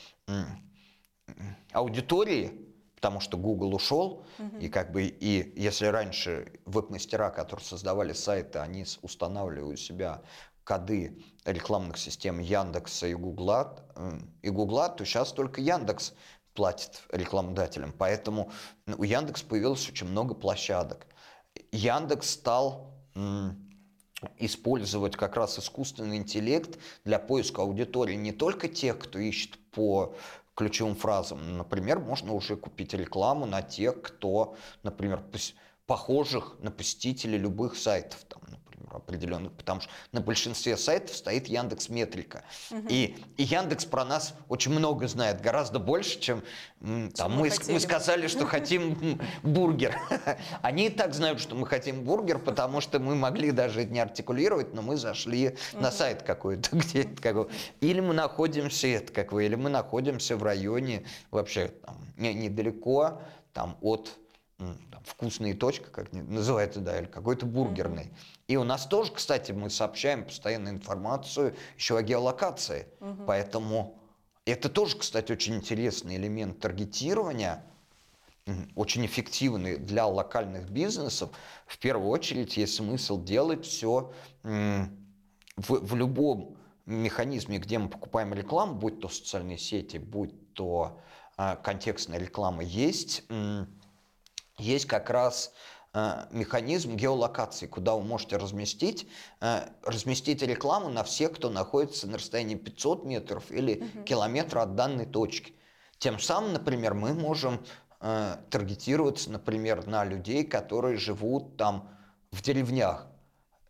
аудитории, потому что Google ушел, угу. и как бы и если раньше веб-мастера, которые создавали сайты, они устанавливали у себя коды рекламных систем Яндекса и Гугла, и Гугла, то сейчас только Яндекс платит рекламодателям. Поэтому у Яндекс появилось очень много площадок. Яндекс стал использовать как раз искусственный интеллект для поиска аудитории не только тех, кто ищет по ключевым фразам. Например, можно уже купить рекламу на тех, кто, например, похожих на посетителей любых сайтов. Там, определенных, потому что на большинстве сайтов стоит Яндекс Метрика. Угу. И, и Яндекс про нас очень много знает, гораздо больше, чем, там, мы, мы, мы сказали, что хотим бургер. Они и так знают, что мы хотим бургер, потому что мы могли даже не артикулировать, но мы зашли на сайт какой-то, где как или мы находимся, это как вы, или мы находимся в районе вообще там, не, недалеко там, от там, вкусные точка, как называется, да, или какой-то бургерный. И у нас тоже, кстати, мы сообщаем постоянно информацию еще о геолокации. Угу. Поэтому это тоже, кстати, очень интересный элемент таргетирования, очень эффективный для локальных бизнесов. В первую очередь есть смысл делать все в, в любом механизме, где мы покупаем рекламу, будь то социальные сети, будь то э, контекстная реклама, есть есть как раз э, механизм геолокации, куда вы можете разместить, э, разместить рекламу на всех, кто находится на расстоянии 500 метров или угу. километра от данной точки. Тем самым, например, мы можем э, таргетироваться, например, на людей, которые живут там в деревнях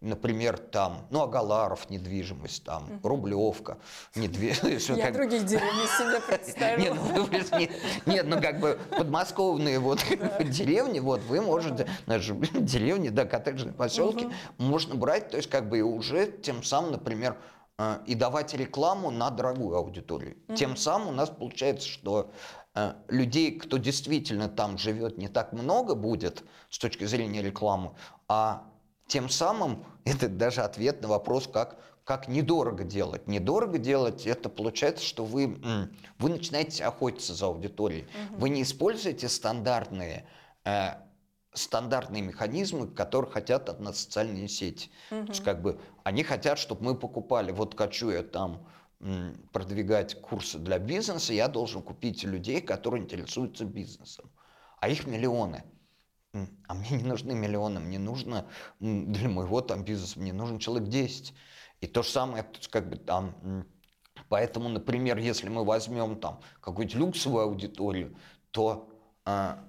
например, там, ну, Агаларов, недвижимость, там, Рублевка, недвижимость. Я других деревни себе представила. Нет, ну, нет, ну, как бы подмосковные вот деревни, вот, вы можете, наши деревни, да, коттеджные поселки, можно брать, то есть, как бы, и уже тем самым, например, э, и давать рекламу на дорогую аудиторию. Тем самым у нас получается, что э, людей, кто действительно там живет, не так много будет с точки зрения рекламы, а тем самым это даже ответ на вопрос, как, как недорого делать. Недорого делать, это получается, что вы, вы начинаете охотиться за аудиторией. Угу. Вы не используете стандартные, э, стандартные механизмы, которые хотят от нас социальные сети. Угу. То есть, как бы, они хотят, чтобы мы покупали. Вот хочу я там продвигать курсы для бизнеса, я должен купить людей, которые интересуются бизнесом. А их миллионы. А мне не нужны миллионы, мне нужно для моего там бизнеса, мне нужен человек 10. И то же самое, как бы там, поэтому, например, если мы возьмем там какую-нибудь люксовую аудиторию, то а,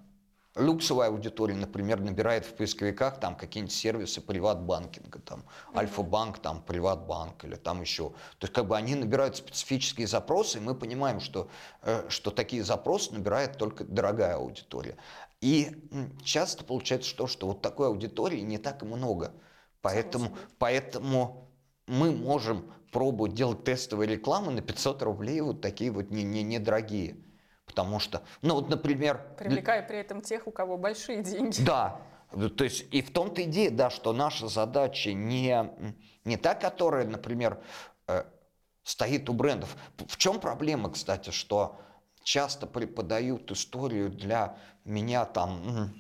люксовая аудитория, например, набирает в поисковиках там какие-нибудь сервисы приват-банкинга, там Альфа-банк, там приват-банк или там еще. То есть как бы они набирают специфические запросы, и мы понимаем, что, э, что такие запросы набирает только дорогая аудитория. И часто получается что, что вот такой аудитории не так и много. Поэтому, поэтому мы можем пробовать делать тестовые рекламы на 500 рублей, вот такие вот недорогие. Не, не недорогие. Потому что, ну вот, например... Привлекая при этом тех, у кого большие деньги. Да, то есть и в том-то идея, да, что наша задача не, не та, которая, например, э, стоит у брендов. В чем проблема, кстати, что часто преподают историю для меня там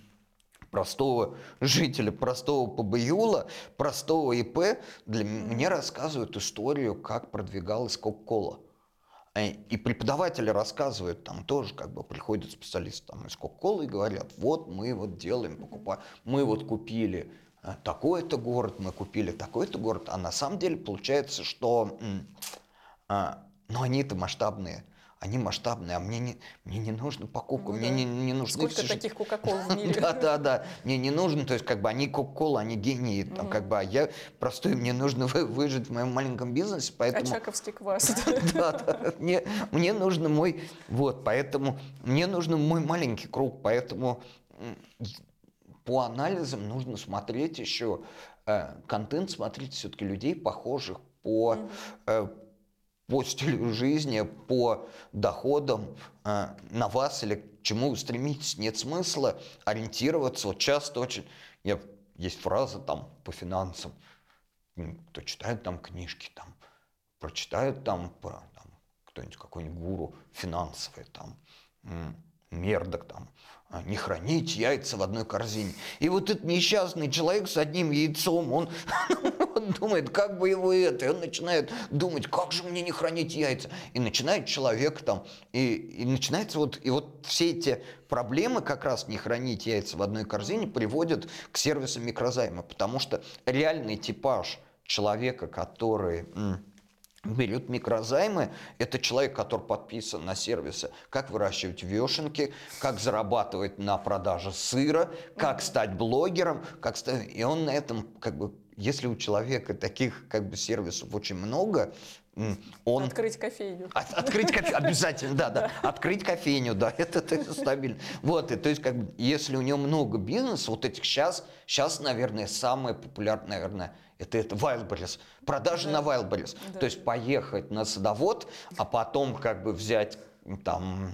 простого жителя, простого побаюла, простого ИП, для мне рассказывают историю, как продвигалась Кока-Кола. Э, и преподаватели рассказывают, там тоже как бы приходят специалисты там, из Кока-Колы и говорят, вот мы вот делаем, покупаем, мы вот купили э, такой-то город, мы купили такой-то город, а на самом деле получается, что а, ну, они-то масштабные они масштабные, а мне не, мне не нужно покупка, ну, мне да. не, не нужны... Сколько таких Кока-Кол в мире? Да, да, да, мне не нужно, то есть как бы они Кока-Кола, они гении, там как бы, а я простой, мне нужно выжить в моем маленьком бизнесе, поэтому... Очаковский квас. Да, да, мне, мне нужно мой, вот, поэтому мне нужно мой маленький круг, поэтому по анализам нужно смотреть еще э, контент, смотреть все-таки людей, похожих по, э, по стилю жизни, по доходам э, на вас или к чему вы стремитесь. Нет смысла ориентироваться. Вот часто очень... Я, есть фраза там по финансам. Кто читает там книжки, там, прочитает там про там, кто-нибудь, какой-нибудь гуру финансовый, там, мердок, там, а, не хранить яйца в одной корзине. И вот этот несчастный человек с одним яйцом, он, он думает, как бы его это, и он начинает думать, как же мне не хранить яйца. И начинает человек там, и, и начинается вот, и вот все эти проблемы как раз не хранить яйца в одной корзине приводят к сервису микрозайма, потому что реальный типаж человека, который берет микрозаймы. Это человек, который подписан на сервисы, как выращивать вешенки, как зарабатывать на продаже сыра, как стать блогером, как стать... И он на этом, как бы, если у человека таких как бы сервисов очень много, он... Открыть кофейню. От, открыть кофейню, обязательно, да, да. Открыть кофейню, да, это, это стабильно. Вот, и то есть, как бы, если у него много бизнеса, вот этих сейчас, сейчас, наверное, самое популярное, наверное, это, это Wildberries. Продажи да. на Wildberries. Да. То есть поехать на садовод, а потом как бы взять там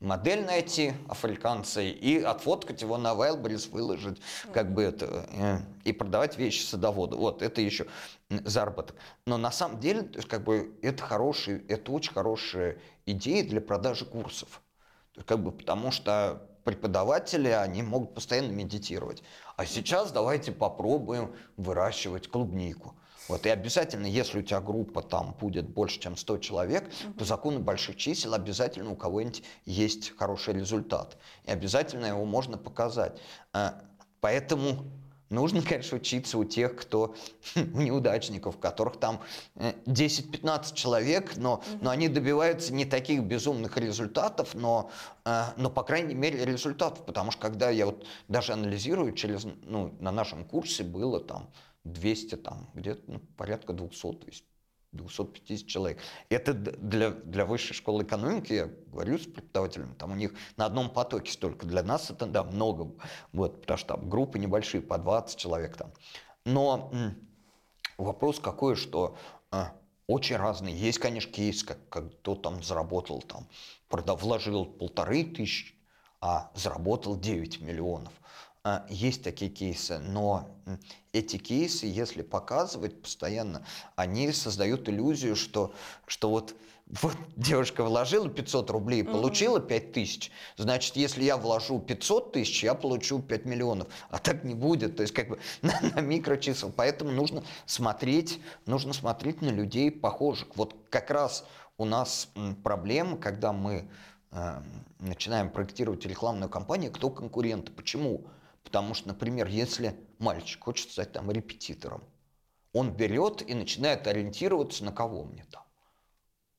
модель найти африканцы и отфоткать его на Wildberries, выложить как бы это э, и продавать вещи садоводу. Вот это еще заработок. Но на самом деле, то есть как бы это хороший, это очень хорошая идея для продажи курсов. Как бы потому что преподаватели, они могут постоянно медитировать. А сейчас давайте попробуем выращивать клубнику. Вот, и обязательно, если у тебя группа там будет больше, чем 100 человек, по закону больших чисел обязательно у кого-нибудь есть хороший результат. И обязательно его можно показать. А, поэтому Нужно, конечно, учиться у тех, кто у неудачников, у которых там 10-15 э, человек, но, но они добиваются не таких безумных результатов, но, э, но, по крайней мере, результатов. Потому что когда я вот даже анализирую, через, ну, на нашем курсе было там 200, там где-то ну, порядка 200, то есть 250 человек. Это для, для высшей школы экономики, я говорю с преподавателями, там у них на одном потоке столько. Для нас это, да, много, вот, потому что там группы небольшие, по 20 человек там. Но вопрос какой, что а, очень разные. Есть, конечно, кейс, как, как кто там заработал, там, продав, вложил полторы тысячи, а заработал 9 миллионов. А, есть такие кейсы, но эти кейсы, если показывать постоянно, они создают иллюзию, что, что вот, вот девушка вложила 500 рублей, получила 5 тысяч, значит, если я вложу 500 тысяч, я получу 5 миллионов. А так не будет, то есть как бы на, на микрочисел. Поэтому нужно смотреть, нужно смотреть на людей похожих. Вот как раз у нас проблема, когда мы э, начинаем проектировать рекламную кампанию, кто конкуренты, почему? Потому что, например, если мальчик хочет стать там репетитором, он берет и начинает ориентироваться на кого мне там.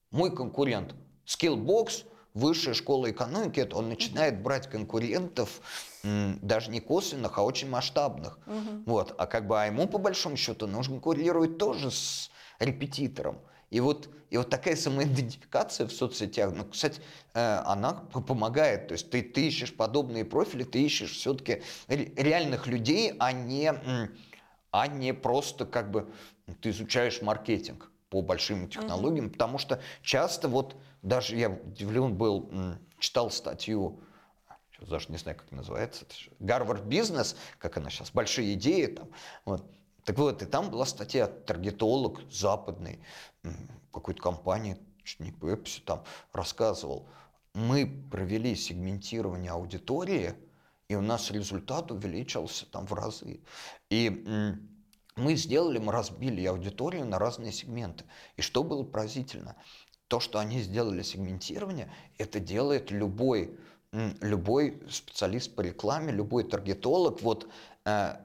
Мой конкурент Skillbox, высшая школа экономики, это он начинает брать конкурентов даже не косвенных, а очень масштабных. Угу. Вот. А как бы а ему по большому счету нужно конкурировать тоже с репетитором. И вот, и вот такая самоидентификация в соцсетях, ну, кстати, э, она помогает. То есть ты, ты ищешь подобные профили, ты ищешь все-таки реальных людей, а не, а не просто как бы ты изучаешь маркетинг по большим технологиям, mm-hmm. потому что часто вот даже я удивлен был, читал статью, сейчас даже не знаю, как называется, Гарвард Бизнес, как она сейчас, большие идеи там, вот. Так вот, и там была статья таргетолог западный какой-то компании, чуть не Pepsi, там рассказывал, мы провели сегментирование аудитории, и у нас результат увеличился там в разы. И мы сделали, мы разбили аудиторию на разные сегменты. И что было поразительно? То, что они сделали сегментирование, это делает любой, любой специалист по рекламе, любой таргетолог, вот э,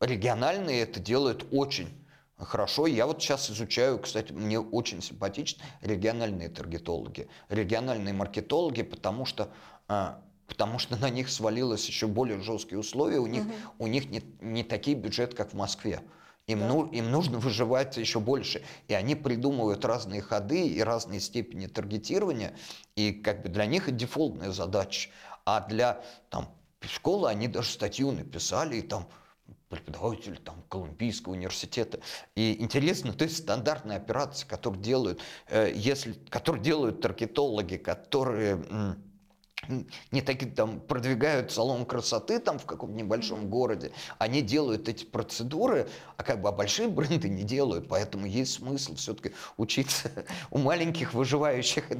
региональные это делают очень хорошо. Я вот сейчас изучаю, кстати, мне очень симпатичны региональные таргетологи, региональные маркетологи, потому что э, потому что на них свалилось еще более жесткие условия, у них, угу. у них не, не такие бюджеты, как в Москве. Им, да. ну, им нужно выживать еще больше. И они придумывают разные ходы и разные степени таргетирования. И как бы для них это дефолтная задача. А для там, школы они даже статью написали, и там преподаватель там, Колумбийского университета. И интересно, то есть стандартная операция, которую делают, э, если, которую делают таргетологи, которые не такие там продвигают салон красоты там в каком-то небольшом городе, они делают эти процедуры, а как бы а большие бренды не делают, поэтому есть смысл все-таки учиться у маленьких выживающих.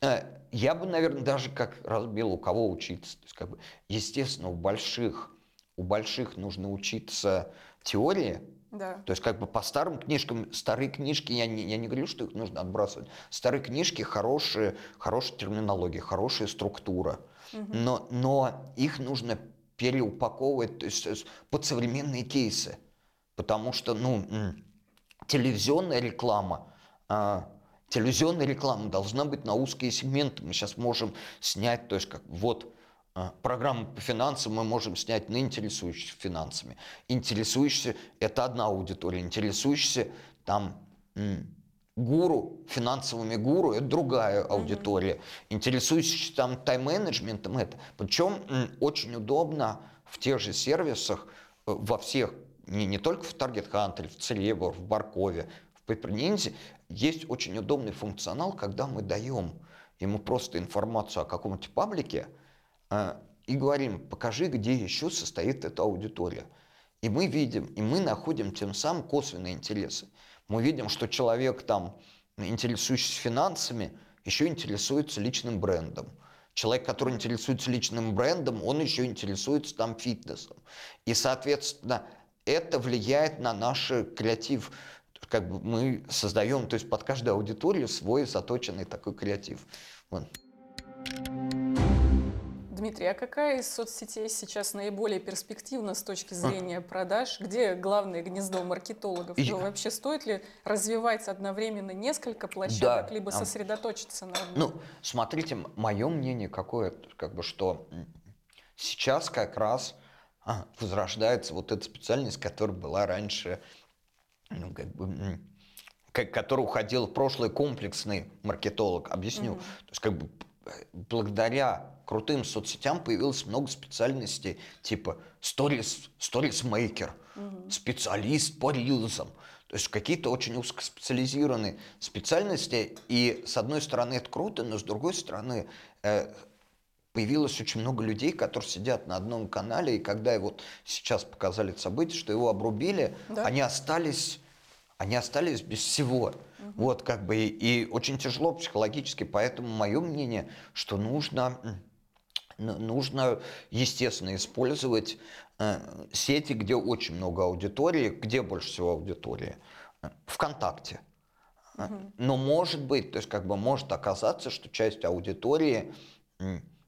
Э, я бы, наверное, даже как разбил, у кого учиться. То есть, как бы, естественно, у больших, у больших нужно учиться теории, да. То есть как бы по старым книжкам, старые книжки, я не, я не говорю, что их нужно отбрасывать. Старые книжки хорошие, хорошая терминология, хорошая структура. Угу. Но, но их нужно переупаковывать то есть, под современные кейсы. Потому что, ну, телевизионная реклама, а, телевизионная реклама должна быть на узкие сегменты. Мы сейчас можем снять, то есть как вот программу по финансам мы можем снять на интересующихся финансами. Интересующиеся – это одна аудитория, интересующиеся там гуру, финансовыми гуру – это другая аудитория. Интересующиеся там тайм-менеджментом – это. Причем очень удобно в тех же сервисах, э, во всех, не, не только в Target Hunter, в Целебор, в Баркове, в PaperNinja, есть очень удобный функционал, когда мы даем ему просто информацию о каком-то паблике – а, и говорим, покажи, где еще состоит эта аудитория. И мы видим, и мы находим тем самым косвенные интересы. Мы видим, что человек там, интересующийся финансами, еще интересуется личным брендом. Человек, который интересуется личным брендом, он еще интересуется там фитнесом. И, соответственно, это влияет на наш креатив. Как бы мы создаем, то есть под каждую аудиторию свой заточенный такой креатив. Вот. Дмитрий, а какая из соцсетей сейчас наиболее перспективна с точки зрения продаж? Где главное гнездо маркетологов? И... вообще стоит ли развивать одновременно несколько площадок, да. либо сосредоточиться на одной? Ну, смотрите, мое мнение какое, как бы, что сейчас как раз а, возрождается вот эта специальность, которая была раньше, ну, как бы, который уходил в прошлый комплексный маркетолог. Объясню. Угу. То есть, как бы, благодаря крутым соцсетям появилось много специальностей, типа stories maker, угу. специалист по рилзам. То есть какие-то очень узкоспециализированные специальности. И с одной стороны это круто, но с другой стороны э, появилось очень много людей, которые сидят на одном канале, и когда вот сейчас показали события, что его обрубили, да? они остались они остались без всего. Угу. Вот как бы и, и очень тяжело психологически, поэтому мое мнение, что нужно нужно, естественно, использовать э, сети, где очень много аудитории. Где больше всего аудитории? ВКонтакте. Угу. Но может быть, то есть как бы может оказаться, что часть аудитории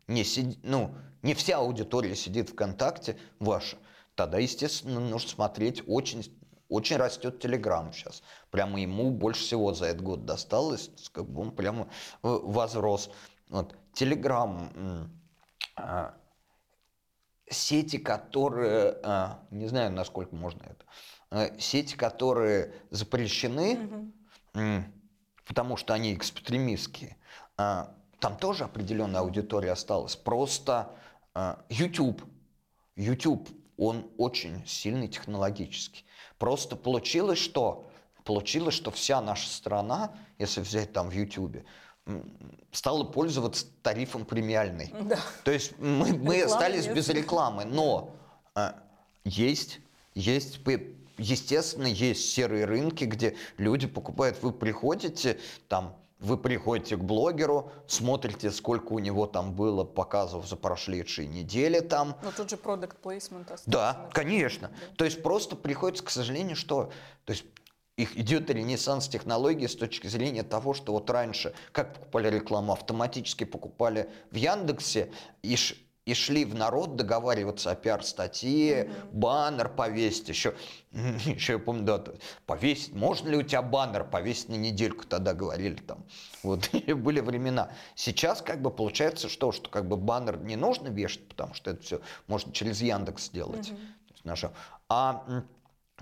не сидит, ну, не вся аудитория сидит ВКонтакте ваша. Тогда, естественно, нужно смотреть очень очень растет Телеграм сейчас. Прямо ему больше всего за этот год досталось. Как бы он прямо возрос. Вот. Телеграм а, сети, которые, а, не знаю, насколько можно это, а, сети, которые запрещены, угу. потому что они экстремистские, там тоже определенная аудитория осталась. Просто YouTube, YouTube он очень сильный технологически. Просто получилось, что получилось, что вся наша страна, если взять там в Ютубе, стала пользоваться тарифом премиальный. Да. То есть мы, мы остались нет. без рекламы, но э, есть, есть, естественно, есть серые рынки, где люди покупают, вы приходите, там вы приходите к блогеру, смотрите, сколько у него там было показов за прошедшие недели там. Но тут же продукт плейсмент Да, конечно. Да. То есть просто приходится, к сожалению, что... То есть их идет ренессанс технологий с точки зрения того, что вот раньше, как покупали рекламу, автоматически покупали в Яндексе и и шли в народ договариваться о пиар-статье, mm-hmm. баннер повесить, еще, еще я помню, да, повесить, можно ли у тебя баннер повесить на недельку, тогда говорили там, вот, были времена. Сейчас как бы получается что, что как бы баннер не нужно вешать, потому что это все можно через Яндекс сделать, mm-hmm. а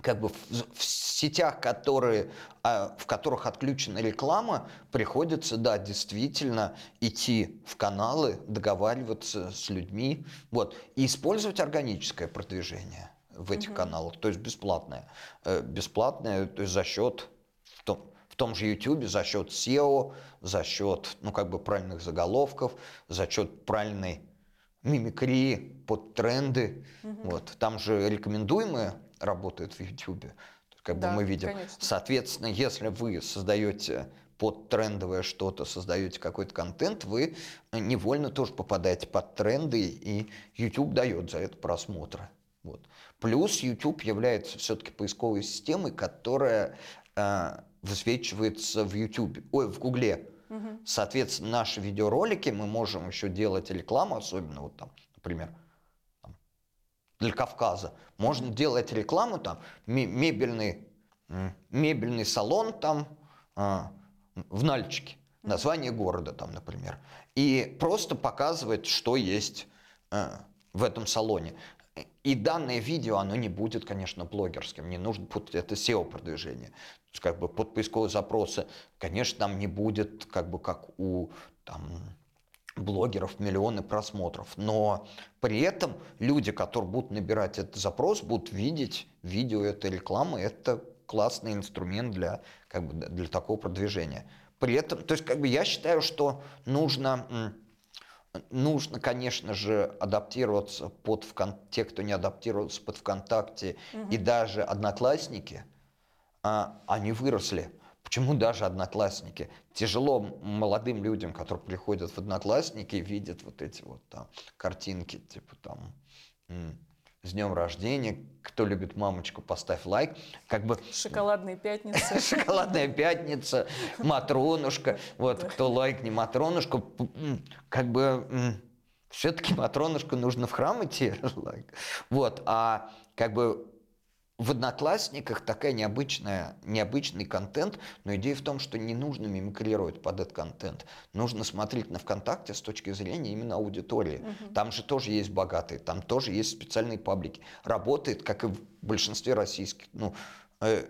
как бы в, в сетях, которые, а, в которых отключена реклама, приходится, да, действительно идти в каналы, договариваться с людьми, вот, и использовать органическое продвижение в этих угу. каналах, то есть бесплатное, э, бесплатное, то есть за счет в том, в том же YouTube за счет SEO, за счет, ну, как бы правильных заголовков, за счет правильной мимикрии под тренды. Угу. Вот. Там же рекомендуемые работает в YouTube. Как да, бы мы видим. Конечно. Соответственно, если вы создаете под трендовое что-то, создаете какой-то контент, вы невольно тоже попадаете под тренды, и YouTube дает за это просмотры. Вот. Плюс YouTube является все-таки поисковой системой, которая э, высвечивается в YouTube, ой, в Гугле. Угу. Соответственно, наши видеоролики мы можем еще делать рекламу, особенно вот там, например, для Кавказа. Можно делать рекламу там, мебельный, мебельный салон там а, в Нальчике, название города там, например, и просто показывать, что есть а, в этом салоне. И данное видео, оно не будет, конечно, блогерским, не нужно это SEO-продвижение. То есть, как бы под поисковые запросы, конечно, там не будет, как бы, как у там, блогеров, миллионы просмотров. Но при этом люди, которые будут набирать этот запрос, будут видеть видео этой рекламы. Это классный инструмент для, как бы, для такого продвижения. При этом, то есть как бы я считаю, что нужно, нужно, конечно же, адаптироваться под вкон... те, кто не адаптировался под ВКонтакте угу. и даже Одноклассники, а, они выросли. Почему даже одноклассники? Тяжело молодым людям, которые приходят в одноклассники и видят вот эти вот там картинки, типа там с днем рождения, кто любит мамочку, поставь лайк. Как бы... Шоколадная пятница. Шоколадная пятница, Матронушка. Вот, кто лайк не Матронушку, как бы все-таки Матронушку нужно в храм идти. Вот, а как бы в Одноклассниках такая необычная, необычный контент, но идея в том, что не нужно мимикрировать под этот контент. Нужно смотреть на ВКонтакте с точки зрения именно аудитории. Угу. Там же тоже есть богатые, там тоже есть специальные паблики. Работает, как и в большинстве российских, ну, э,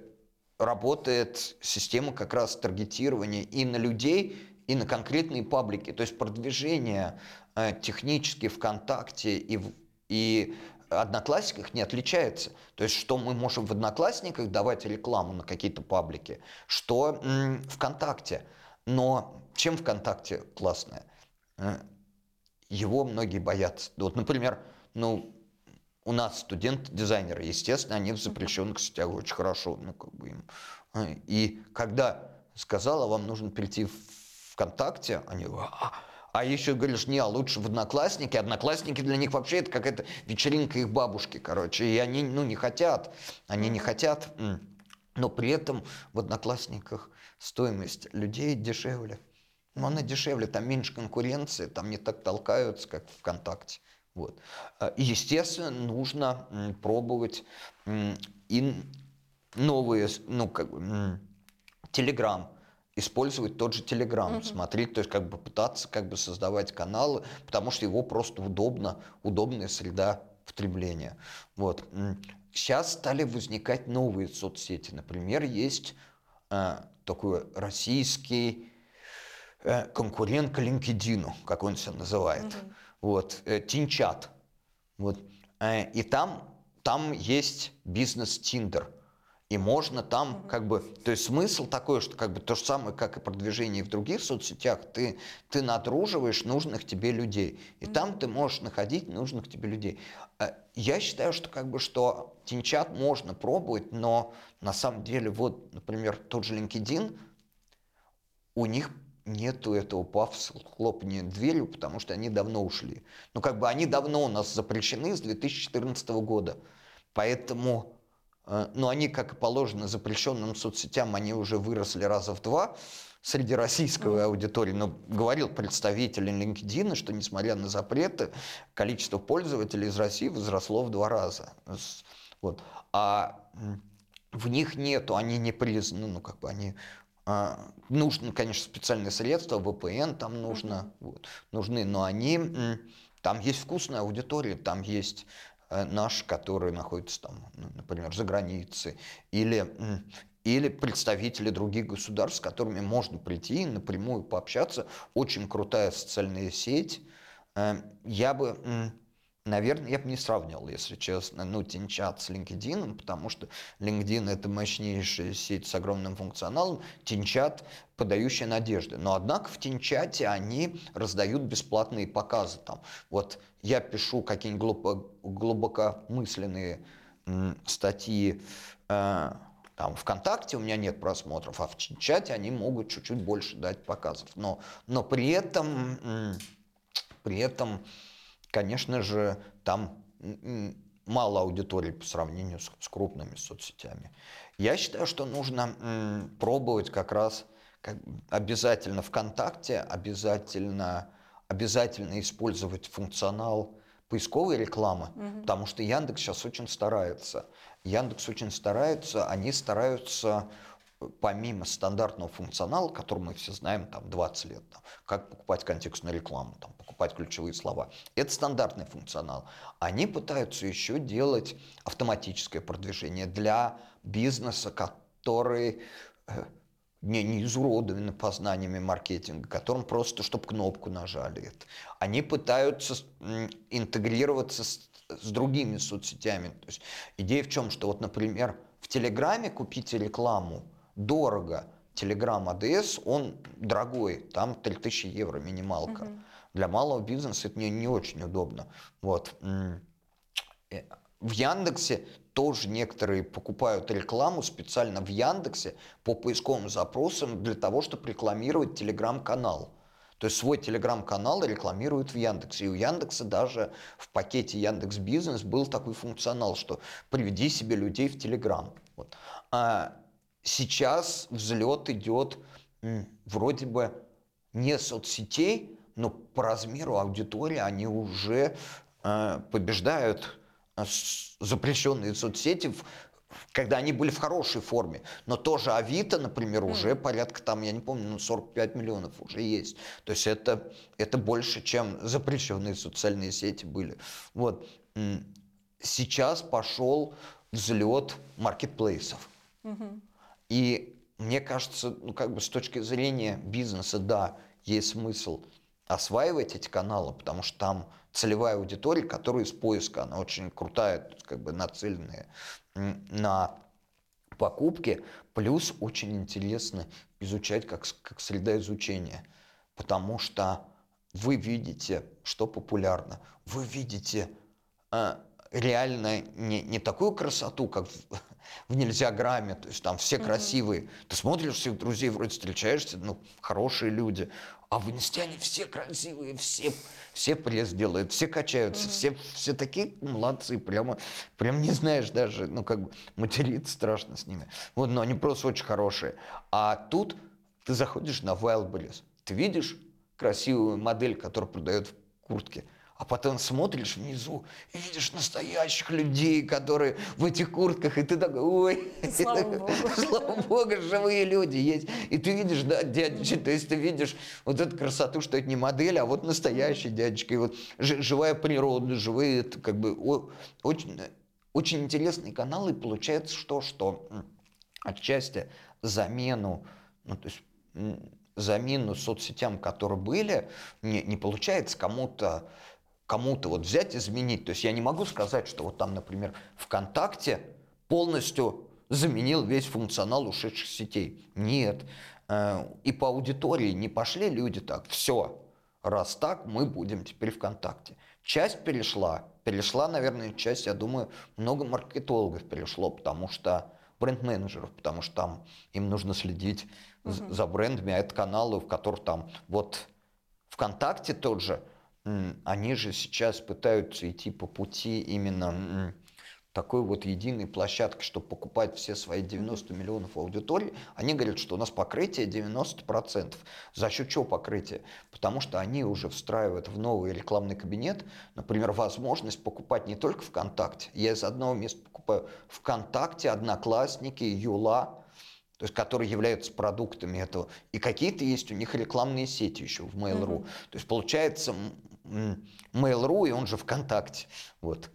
работает система как раз таргетирования и на людей, и на конкретные паблики. То есть продвижение э, технически ВКонтакте и, и Одноклассниках не отличается. То есть, что мы можем в Одноклассниках давать рекламу на какие-то паблики, что м, ВКонтакте. Но чем ВКонтакте классное? Э, его многие боятся. Вот, например, ну, у нас студенты-дизайнеры, естественно, они в запрещенных сетях очень хорошо, ну, как бы им. Э, и когда сказала, вам нужно прийти в ВКонтакте, они, а, а еще говоришь, не, а лучше в Одноклассники. Одноклассники для них вообще это какая-то вечеринка их бабушки, короче. И они, ну, не хотят. Они не хотят. Но при этом в Одноклассниках стоимость людей дешевле. Но она дешевле, там меньше конкуренции, там не так толкаются, как ВКонтакте. Вот. А, и, естественно, нужно пробовать и новые, ну, как бы, Телеграм, использовать тот же Telegram, угу. смотреть, то есть как бы пытаться как бы создавать каналы, потому что его просто удобно, удобная среда потребления. Вот. Сейчас стали возникать новые соцсети. Например, есть э, такой российский э, конкурент к LinkedIn, как он себя называет. Угу. Вот, э, Тинчат. Вот. Э, и там там есть бизнес Тиндер. И можно там как бы, то есть смысл такой, что как бы то же самое, как и продвижение в других соцсетях, ты, ты надруживаешь нужных тебе людей. И там ты можешь находить нужных тебе людей. Э, я считаю, что как бы что тинчат можно пробовать, но на самом деле вот, например, тот же LinkedIn, у них нету этого пафоса хлопания дверью, потому что они давно ушли. Ну как бы они давно у нас запрещены с 2014 года. Поэтому но они, как и положено запрещенным соцсетям, они уже выросли раза в два среди российской аудитории, но говорил представитель LinkedIn, что несмотря на запреты, количество пользователей из России возросло в два раза. Вот. А в них нету, они не признаны, ну как бы они а, нужны, конечно, специальные средства, VPN там нужно, вот, нужны, но они там есть вкусная аудитория, там есть Э, наш, который находится там, ну, например, за границей, или, или представители других государств, с которыми можно прийти и напрямую пообщаться. Очень крутая социальная сеть. Э, я бы Наверное, я бы не сравнивал, если честно, ну, Тинчат с LinkedIn, потому что LinkedIn это мощнейшая сеть с огромным функционалом, Тинчат подающая надежды. Но однако в Тинчате они раздают бесплатные показы. Там. Вот я пишу какие-нибудь глубоко, глубокомысленные статьи э, там ВКонтакте у меня нет просмотров, а в чате они могут чуть-чуть больше дать показов. Но, но при этом, при этом конечно же, там мало аудитории по сравнению с, с крупными соцсетями. Я считаю, что нужно м, пробовать как раз как, обязательно ВКонтакте, обязательно, обязательно использовать функционал поисковой рекламы, угу. потому что Яндекс сейчас очень старается. Яндекс очень старается, они стараются помимо стандартного функционала, который мы все знаем там 20 лет, там, как покупать контекстную рекламу, там, покупать ключевые слова, это стандартный функционал. Они пытаются еще делать автоматическое продвижение для бизнеса, который э, не, не изуродованы познаниями маркетинга, которым просто, чтобы кнопку нажали. Они пытаются интегрироваться с, с другими соцсетями. То есть идея в чем, что вот, например, в Телеграме купите рекламу, дорого. Telegram ADS, он дорогой, там 3000 евро минималка. Угу. Для малого бизнеса это не, не очень удобно. Вот. Э, в Яндексе тоже некоторые покупают рекламу специально в Яндексе по поисковым запросам для того, чтобы рекламировать телеграм-канал. То есть свой телеграм-канал рекламируют в Яндексе. И у Яндекса даже в пакете Яндекс Бизнес был такой функционал, что приведи себе людей в телеграм. Вот. А сейчас взлет идет вроде бы не соцсетей, но по размеру аудитории они уже э, побеждают э, запрещенные соцсети, когда они были в хорошей форме. Но тоже Авито, например, уже порядка там, я не помню, ну 45 миллионов уже есть. То есть это, это больше, чем запрещенные социальные сети были. Вот. Сейчас пошел взлет маркетплейсов. Угу. И мне кажется, ну, как бы с точки зрения бизнеса, да, есть смысл осваивать эти каналы, потому что там целевая аудитория, которая из поиска, она очень крутая, как бы нацеленная на покупки, плюс очень интересно изучать как, как среда изучения, потому что вы видите, что популярно, вы видите э, реально не, не такую красоту, как в нельзя грамме, то есть там все mm-hmm. красивые. Ты смотришь всех друзей, вроде встречаешься, ну, хорошие люди. А в инсте они все красивые, все, все пресс делают, все качаются, mm-hmm. все, все такие молодцы, прямо, прям не знаешь даже, ну, как бы материться страшно с ними. Вот, но они просто очень хорошие. А тут ты заходишь на Wildberries, ты видишь красивую модель, которую продают в куртке – а потом смотришь внизу и видишь настоящих людей, которые в этих куртках, и ты такой, ой, слава богу, слава богу, живые люди есть. И ты видишь, да, дядечка, то есть ты видишь вот эту красоту, что это не модель, а вот настоящий дядечка. И вот живая природа, живые, это как бы очень, очень интересные каналы. И получается, что, что отчасти замену, ну, то есть замену соцсетям, которые были, не, не получается кому-то кому-то вот взять, изменить. То есть я не могу сказать, что вот там, например, ВКонтакте полностью заменил весь функционал ушедших сетей. Нет. Э, и по аудитории не пошли люди так. Все, раз так, мы будем теперь ВКонтакте. Часть перешла. Перешла, наверное, часть, я думаю, много маркетологов перешло, потому что бренд-менеджеров, потому что там им нужно следить угу. за брендами, а это каналы, в которых там вот ВКонтакте тот же, они же сейчас пытаются идти по пути именно такой вот единой площадки, чтобы покупать все свои 90 миллионов аудитории, они говорят, что у нас покрытие 90%. За счет чего покрытие? Потому что они уже встраивают в новый рекламный кабинет, например, возможность покупать не только ВКонтакте. Я из одного места покупаю ВКонтакте, Одноклассники, Юла, то есть которые являются продуктами этого. И какие-то есть у них рекламные сети еще в Mail.ru. Mm-hmm. То есть получается Mail.ru, и он же ВКонтакте. Вот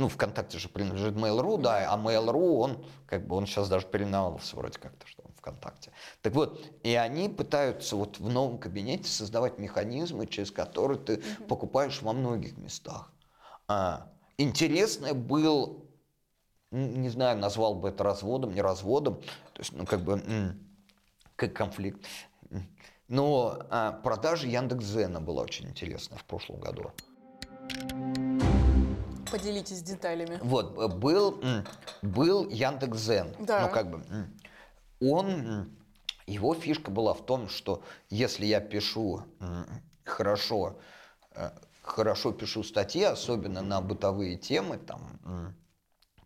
ну, ВКонтакте же принадлежит Mail.ru, да, а Mail.ru, он как бы, он сейчас даже переименовался вроде как-то, что он ВКонтакте. Так вот, и они пытаются вот в новом кабинете создавать механизмы, через которые ты mm-hmm. покупаешь во многих местах. А, интересный был, не знаю, назвал бы это разводом, не разводом, то есть, ну, как бы, как конфликт. Но а, продажа Яндекс.Зена была очень интересная в прошлом году. Поделитесь деталями. Вот, э, был, был Яндекс.Зен. Да. Ну, как бы, он, его фишка была в том, что если я пишу хорошо, э, хорошо пишу статьи, особенно на бытовые темы, там,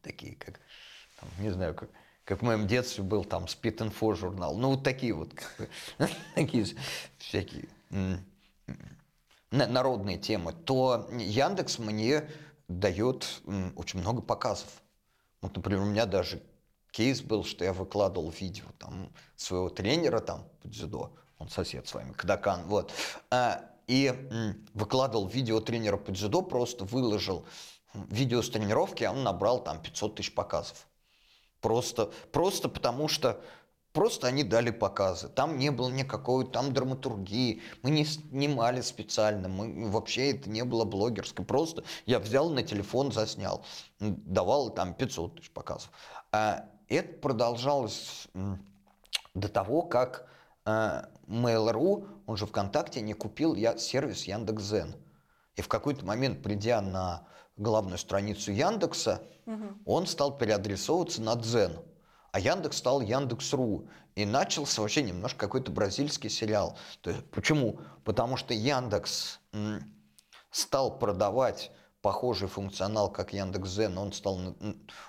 такие как, там, не знаю, как, как в моем детстве был там Spit Info журнал, ну вот такие вот, такие всякие народные темы, то Яндекс мне дает очень много показов. Вот, например, у меня даже кейс был, что я выкладывал видео там, своего тренера там, по дзюдо, он сосед с вами, Кадакан, вот, а, и выкладывал видео тренера по дзюдо, просто выложил видео с тренировки, а он набрал там 500 тысяч показов. Просто, просто потому что Просто они дали показы. Там не было никакой там драматургии. Мы не снимали специально. Мы, вообще это не было блогерской. Просто я взял на телефон, заснял. Давал там 500 тысяч показов. А это продолжалось до того, как а, Mail.ru, он же ВКонтакте, не купил я сервис Яндекс.Зен. И в какой-то момент, придя на главную страницу Яндекса, угу. он стал переадресовываться на Дзен. А Яндекс стал Яндекс.ру. И начался вообще немножко какой-то бразильский сериал. То есть, почему? Потому что Яндекс стал продавать похожий функционал, как Яндекс.Зен. Он стал,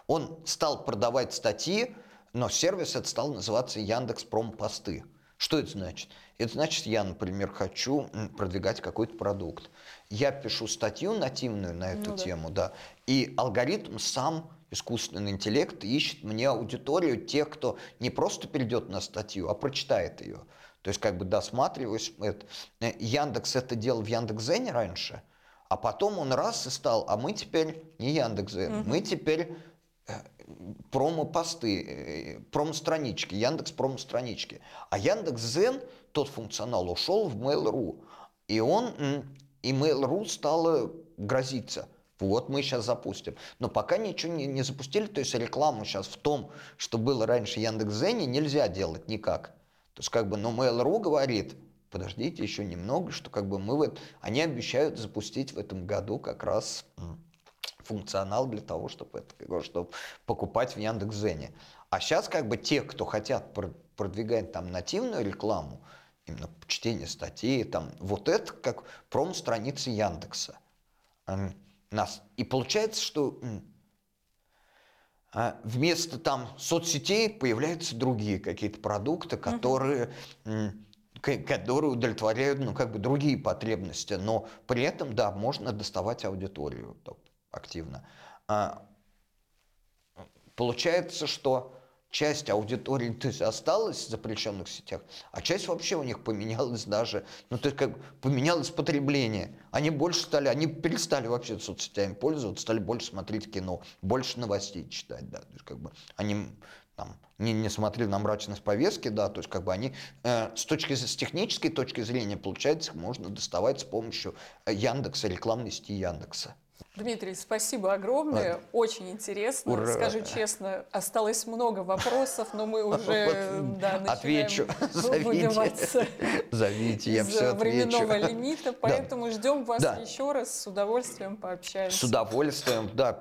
он стал продавать статьи, но сервис этот стал называться Яндекс Промпосты. Что это значит? Это значит, я, например, хочу продвигать какой-то продукт. Я пишу статью нативную на эту ну, тему, да. да, и алгоритм сам искусственный интеллект ищет мне аудиторию тех, кто не просто перейдет на статью, а прочитает ее. То есть как бы досматриваюсь. Это. Э, Яндекс это делал в Яндекс.Зене раньше, а потом он раз и стал, а мы теперь не Яндекс.Зен, mm-hmm. мы теперь э, промо-посты, э, промо-странички, Яндекс промо-странички. А Яндекс.Зен, тот функционал, ушел в Mail.ru. И он, и Mail.ru стало грозиться – вот мы сейчас запустим. Но пока ничего не, не запустили, то есть рекламу сейчас в том, что было раньше Яндекс.Зене, нельзя делать никак. То есть как бы, но Mail.ru говорит, подождите еще немного, что как бы мы вот, они обещают запустить в этом году как раз функционал для того, чтобы, это, чтобы покупать в Яндекс.Зене. А сейчас как бы те, кто хотят продвигать там нативную рекламу, именно чтение статей, там, вот это как пром-страницы Яндекса нас. И получается, что а, вместо там соцсетей появляются другие какие-то продукты, которые, которые удовлетворяют ну, как бы другие потребности, но при этом, да, можно доставать аудиторию активно. А, получается, что часть аудитории то есть, осталась в запрещенных сетях, а часть вообще у них поменялась даже, ну то есть как поменялось потребление. Они больше стали, они перестали вообще соцсетями пользоваться, стали больше смотреть кино, больше новостей читать, да, то есть как бы они там, не, не смотрели на мрачность повестки, да, то есть как бы они э, с точки с технической точки зрения, получается, можно доставать с помощью э, Яндекса, рекламной сети Яндекса. Дмитрий, спасибо огромное, Ладно. очень интересно. Ура. Скажу честно, осталось много вопросов, но мы уже Вот, да, начинаем Отвечу, зовите, зовите, я все временного отвечу. лимита, поэтому ждем вас Да. еще раз, с удовольствием пообщаемся. С удовольствием, да.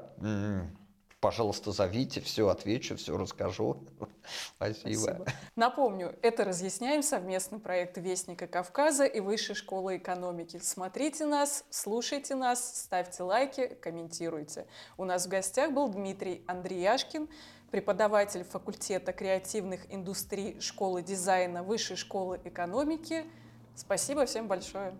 Пожалуйста, зовите, все отвечу, все расскажу. Спасибо. Спасибо. Напомню, это «Разъясняем» совместный проект Вестника Кавказа и Высшей школы экономики. Смотрите нас, слушайте нас, ставьте лайки, комментируйте. У нас в гостях был Дмитрий Андреяшкин, преподаватель факультета креативных индустрий Школы дизайна Высшей школы экономики. Спасибо всем большое.